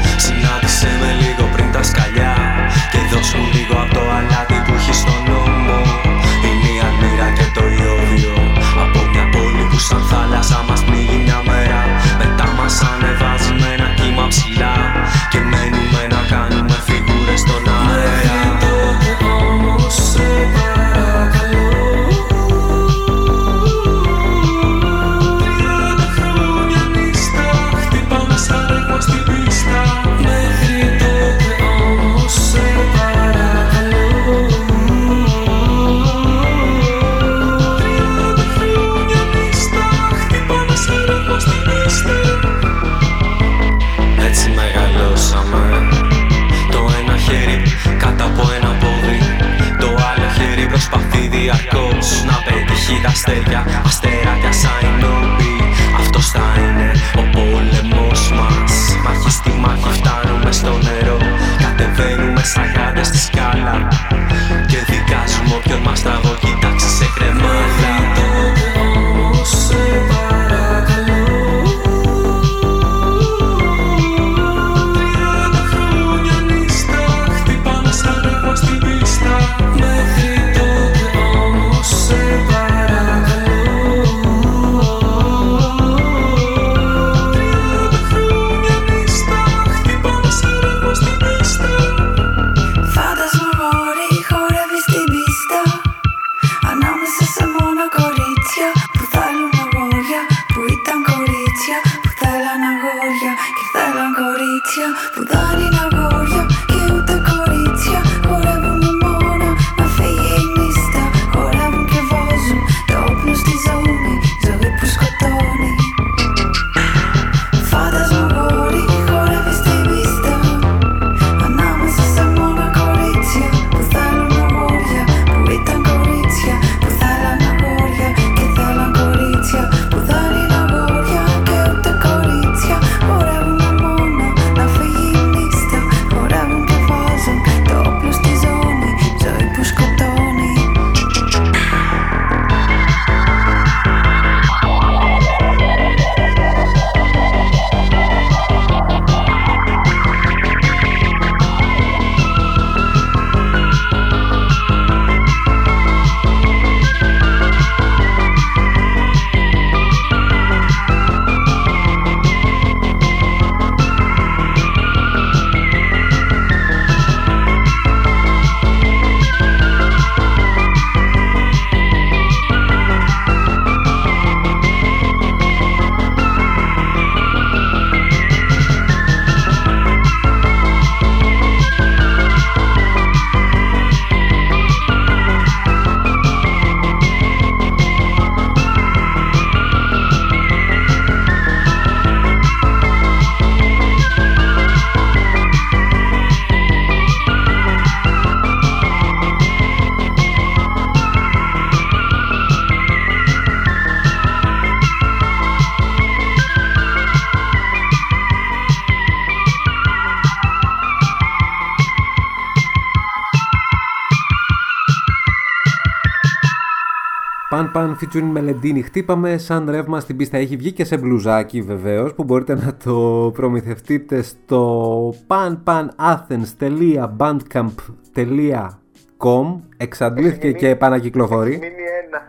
featuring Μελεντίνη χτύπαμε σαν ρεύμα στην πίστα. Έχει βγει και σε μπλουζάκι βεβαίως που μπορείτε να το προμηθευτείτε στο panpanathens.bandcamp.com Εξαντλήθηκε και επανακυκλοφορεί.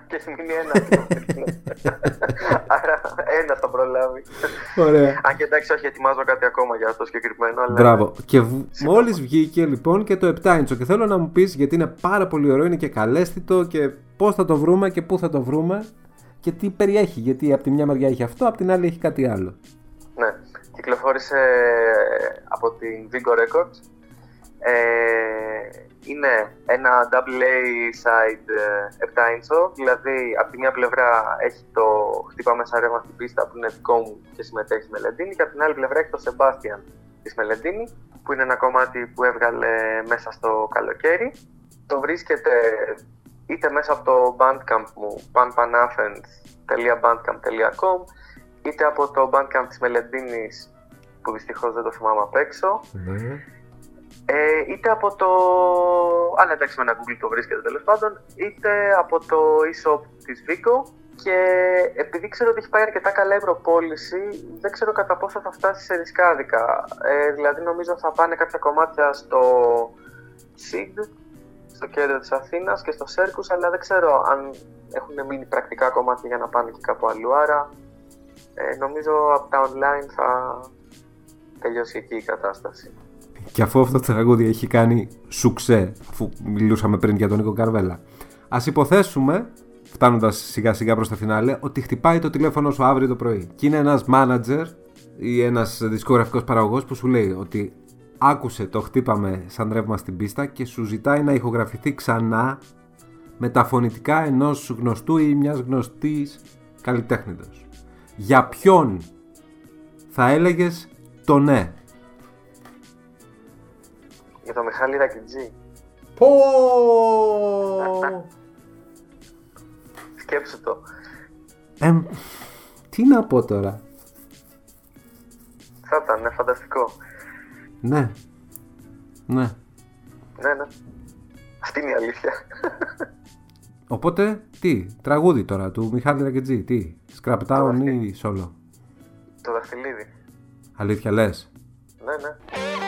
Έχει μείνει ένα και έχει μείνει ένα. Άρα ένα θα προλάβει. Ωραία. Αν και εντάξει, όχι, ετοιμάζω κάτι ακόμα για το συγκεκριμένο. Αλλά Μπράβο. Και μόλις βγήκε λοιπόν και το 7 inch. Και θέλω να μου πεις γιατί είναι πάρα πολύ ωραίο, είναι και καλέσθητο και πώς θα το βρούμε και πού θα το βρούμε και τι περιέχει. Γιατί από τη μια μεριά έχει αυτό, από την άλλη έχει κάτι άλλο. Ναι, κυκλοφόρησε από την Vigo Records. Ε, είναι ένα double A side ε, 7 inch, δηλαδή από τη μια πλευρά έχει το χτύπα μέσα ρεύμα στην πίστα που είναι δικό μου και συμμετέχει η Μελεντίνη και από την άλλη πλευρά έχει το Sebastian της Μελεντίνη που είναι ένα κομμάτι που έβγαλε μέσα στο καλοκαίρι. Το βρίσκεται είτε μέσα από το bandcamp μου panpanathens.bandcamp.com είτε από το bandcamp της Μελεντίνης που δυστυχώς δεν το θυμάμαι απ' έξω ε, είτε από το. Αλλά εντάξει, με ένα Google το βρίσκεται τέλος πάντων, είτε από το e-shop της Vico. Και επειδή ξέρω ότι έχει πάει αρκετά καλά η προπόληση, δεν ξέρω κατά πόσο θα φτάσει σε ρισκάδικα. Ε, δηλαδή, νομίζω θα πάνε κάποια κομμάτια στο SIG, στο κέντρο της Αθήνας και στο Circus, αλλά δεν ξέρω αν έχουν μείνει πρακτικά κομμάτια για να πάνε και κάπου αλλού. Άρα, ε, νομίζω από τα online θα τελειώσει εκεί η κατάσταση. Και αφού αυτό το τραγούδι έχει κάνει σουξέ, αφού μιλούσαμε πριν για τον Νίκο Καρβέλα, ας υποθέσουμε, φτάνοντας σιγά σιγά προς τα φινάλε, ότι χτυπάει το τηλέφωνο σου αύριο το πρωί. Και είναι ένας manager ή ένας δισκογραφικός παραγωγός που σου λέει ότι άκουσε το χτύπαμε σαν ρεύμα στην πίστα και σου ζητάει να ηχογραφηθεί ξανά με τα φωνητικά ενός γνωστού ή μιας γνωστής καλλιτέχνητος. Για ποιον θα έλεγες το ναι; Για το Μιχάλη Ρακιτζή. Πω! Σκέψου το. Ε, τι να πω τώρα; Θα ήταν, ναι, φανταστικό. Ναι. Ναι. Ναι, ναι. Αυτή είναι η αλήθεια. Οπότε, τι, τραγούδι τώρα του Μιχάλη Ρακετζή, τι, Scrap Town ή solo; Το δαχτυλίδι. Αλήθεια λες; Ναι, ναι.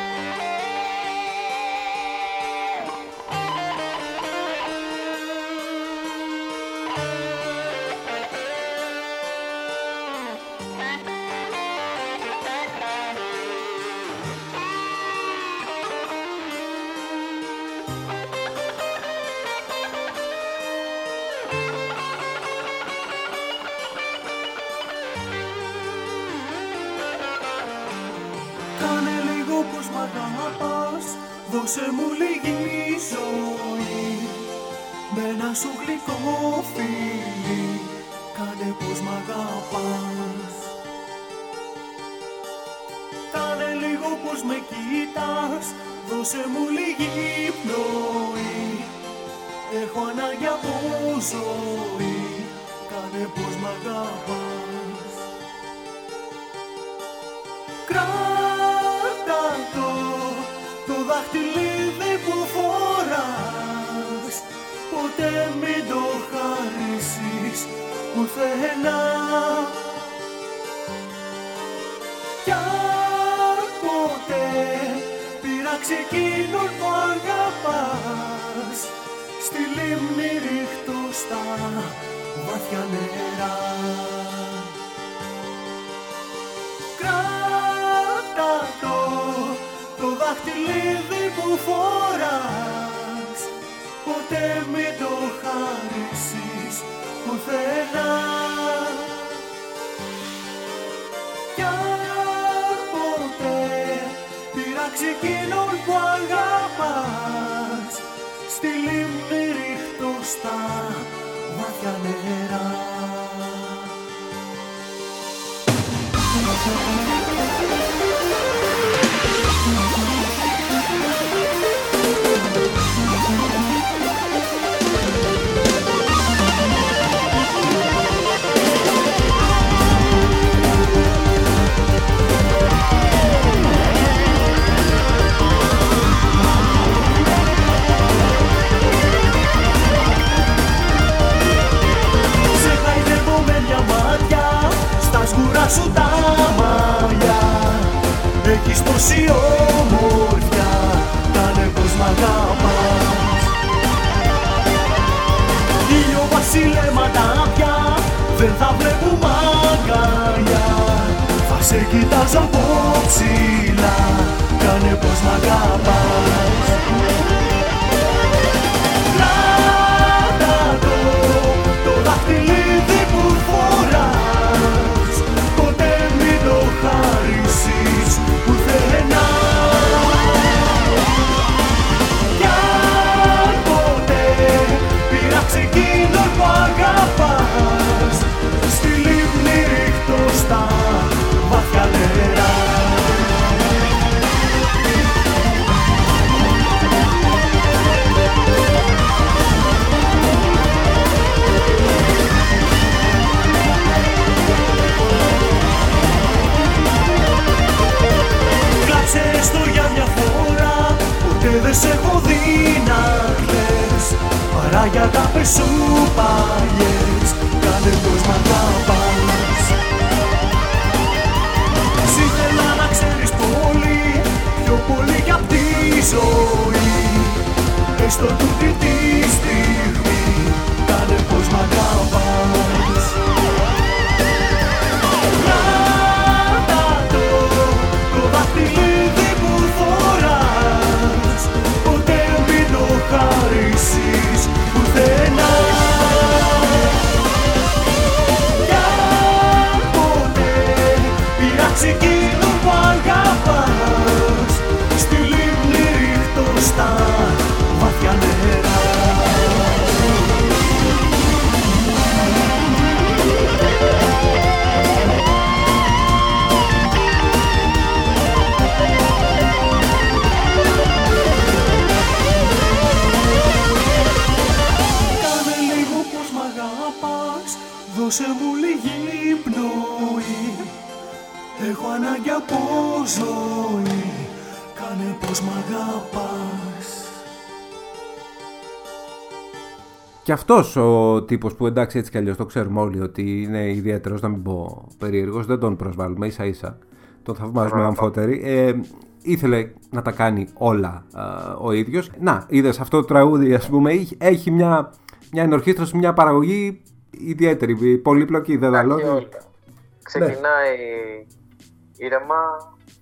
σου τα μαλλιά. Έχεις τόση ομορφιά Κάνε πως μ' αγαπάς. Ήλιο βασιλέματα πια Δεν θα βλέπουμε αγκαλιά Θα σε κοιτάζω από ψηλά Κάνε πως μ' αγαπάς. Σε έχω δει να κλαις Παρά για τα σου παλιές Κάνε πως μ' αγαπάς. Εσύ ήθελα να ξέρεις πολύ Πιο πολύ για τη ζωή. Έστω τούτη τη στιγμή Κάνε πως μ' αγαπάς ανάγκη από ζωή Κάνε πως μ' αγαπάς Και αυτός ο τύπος που εντάξει έτσι κι αλλιώς το ξέρουμε όλοι ότι είναι ιδιαίτερος, να μην πω περίεργος, δεν τον προσβάλλουμε ίσα ίσα. Τον θαυμάζουμε αμφότεροι. Ε, ήθελε να τα κάνει όλα α, ο ίδιος. Να, είδες αυτό το τραγούδι ας πούμε έχει, έχει μια, μια ενορχήστρωση, μια παραγωγή ιδιαίτερη, πολύπλοκη, δεν τα λέω. Ξεκινάει ήρεμα,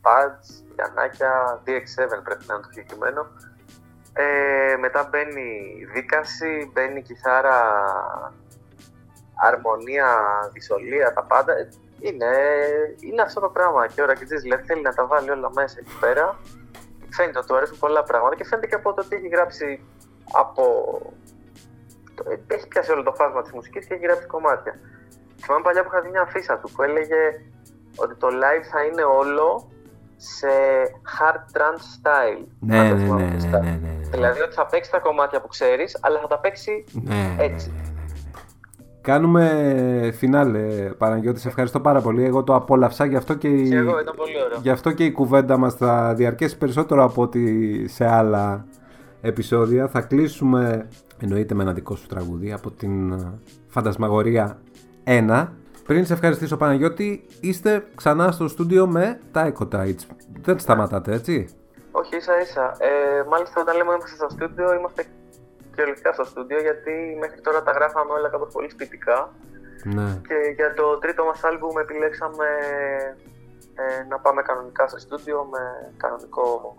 pads, πιανάκια, DX7 πρέπει να είναι το συγκεκριμένο. Ε, μετά μπαίνει δίκαση, μπαίνει κιθάρα, αρμονία, δυσολία, τα πάντα. Ε, Είναι, είναι αυτό το πράγμα και ο Ρακιτζής λέει, θέλει να τα βάλει όλα μέσα εκεί πέρα. Φαίνεται ότι του αρέσουν πολλά πράγματα και φαίνεται και από το ότι έχει γράψει από... το- Έχει πιάσει όλο το φάσμα της μουσικής και έχει γράψει κομμάτια. Θυμάμαι παλιά που είχα δει μια αφίσα του που έλεγε ότι το live θα είναι όλο σε hard trance style. Ναι, Αν το ναι, θυμάμαι ναι, ναι, σωστά. ναι, ναι, ναι. Δηλαδή ότι θα παίξει τα κομμάτια που ξέρεις, αλλά θα τα παίξει Ναι, έτσι. Κάνουμε φινάλε, Παναγιώτη. Σε ευχαριστώ πάρα πολύ. Εγώ το απόλαυσα, γι' αυτό και, η... Και εγώ ήταν πολύ ωραίο. γι' αυτό και η κουβέντα μας θα διαρκέσει περισσότερο από ότι σε άλλα επεισόδια. Θα κλείσουμε, εννοείται με ένα δικό σου τραγούδι, από την ε, Φαντασμαγορία 1. Πριν σε ευχαριστήσω Παναγιώτη, είστε ξανά στο στούντιο με τα Ecotides. Δεν σταματάτε, έτσι; Όχι, ίσα ίσα. Ε, μάλιστα, όταν λέμε είμαστε στο στούντιο, είμαστε κυριολεκτικά στο στούντιο, γιατί μέχρι τώρα τα γράφαμε όλα κάπως πολύ σπιτικά. Ναι. Και για το τρίτο μας άλμπουμ επιλέξαμε ε, να πάμε κανονικά στο στούντιο με κανονικό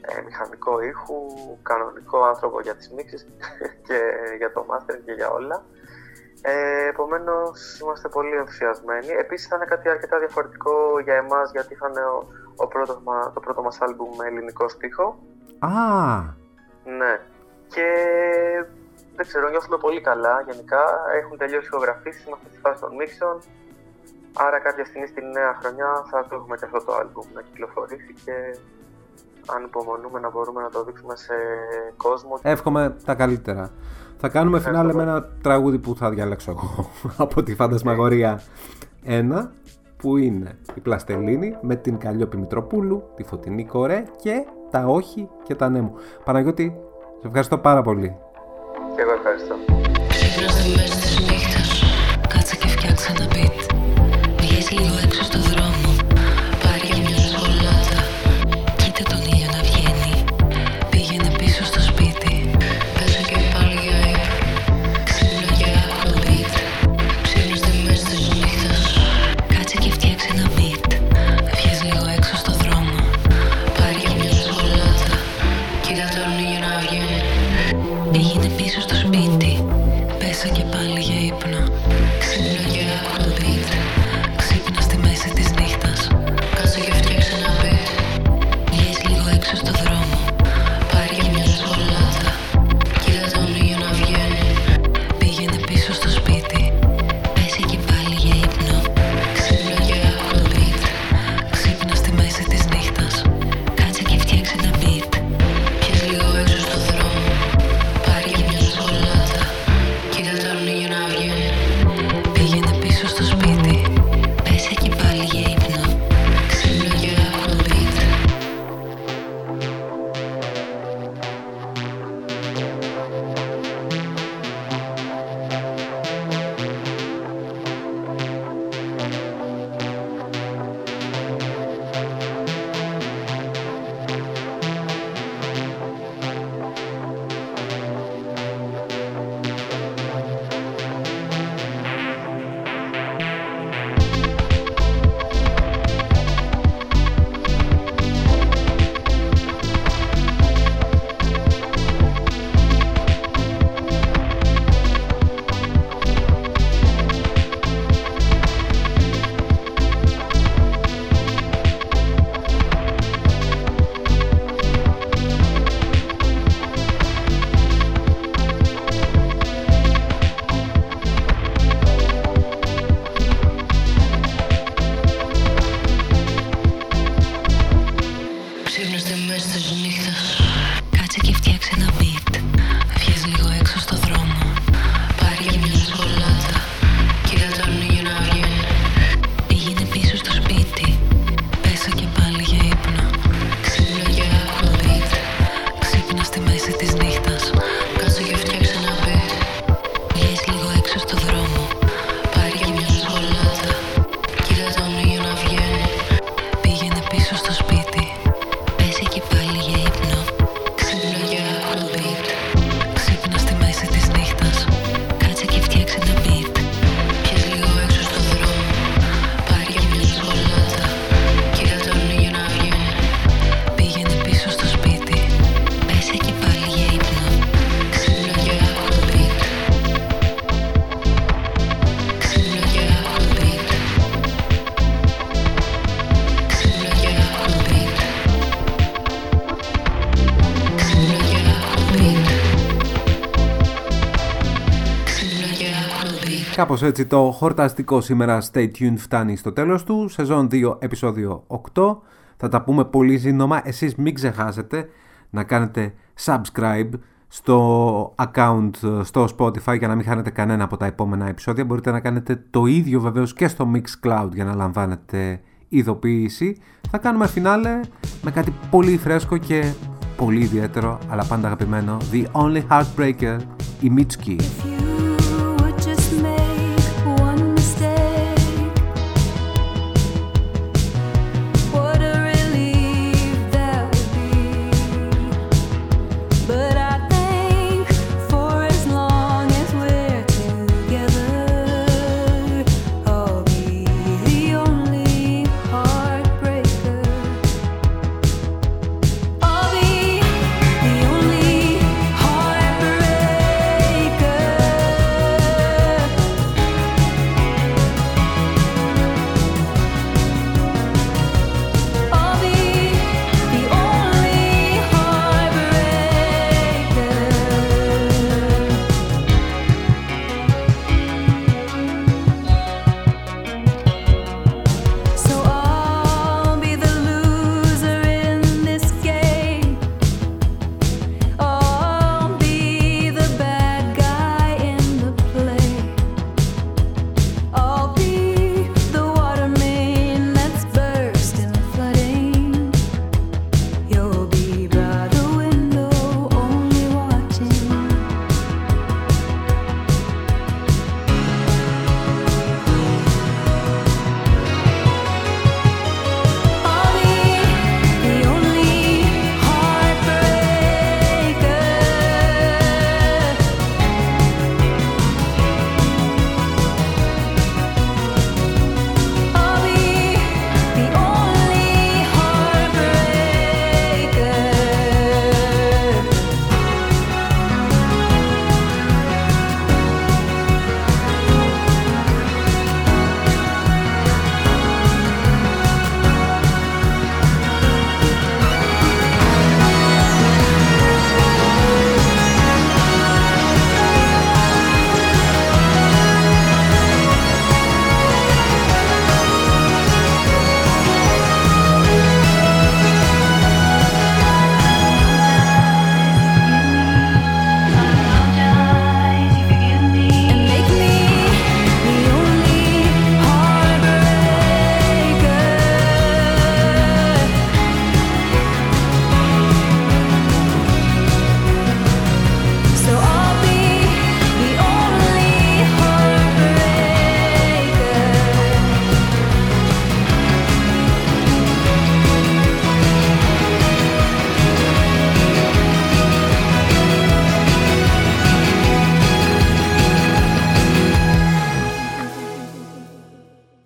ε, μηχανικό ήχου, κανονικό άνθρωπο για τις μίξεις και για το mastering και για όλα. Ε, Επομένως, είμαστε πολύ ενθουσιασμένοι. Επίσης, ήταν κάτι αρκετά διαφορετικό για εμάς, γιατί ήταν ο, ο πρώτος μα- το πρώτο μας άλμπουμ με ελληνικό στίχο. Α, Ναι. Και δεν ξέρω, νιώθουμε πολύ καλά γενικά. Έχουν τελειώσει οι ηχογραφήσεις, είμαστε στη φάση των μίξεων. Άρα κάποια στιγμή στη νέα χρονιά θα το έχουμε και αυτό το άλμπουμ να κυκλοφορήσει και αν υπομονούμε να μπορούμε να το δείξουμε σε κόσμο. εύχομαι τα καλύτερα. Θα κάνουμε φινάλε με ένα τραγούδι που θα διαλέξω εγώ από τη Φαντασμαγορία 1 που είναι η Πλαστελίνη με την Καλλιόπη Μητροπούλου, τη Φωτεινή Κορέ και τα όχι και τα ναι μου. Παναγιώτη, σε ευχαριστώ πάρα πολύ. Και εγώ ευχαριστώ. Όπω έτσι το χορταστικό σήμερα Stay Tuned φτάνει στο τέλος του, σεζόν 2 επεισόδιο 8. Θα τα πούμε πολύ σύντομα, Εσείς μην ξεχάσετε να κάνετε subscribe στο account στο Spotify για να μην χάνετε κανένα από τα επόμενα επεισόδια. Μπορείτε να κάνετε το ίδιο βεβαίως και στο Mixcloud για να λαμβάνετε ειδοποίηση. Θα κάνουμε φινάλε με κάτι πολύ φρέσκο και πολύ ιδιαίτερο, αλλά πάντα αγαπημένο. The Only Heartbreaker, η Mitski.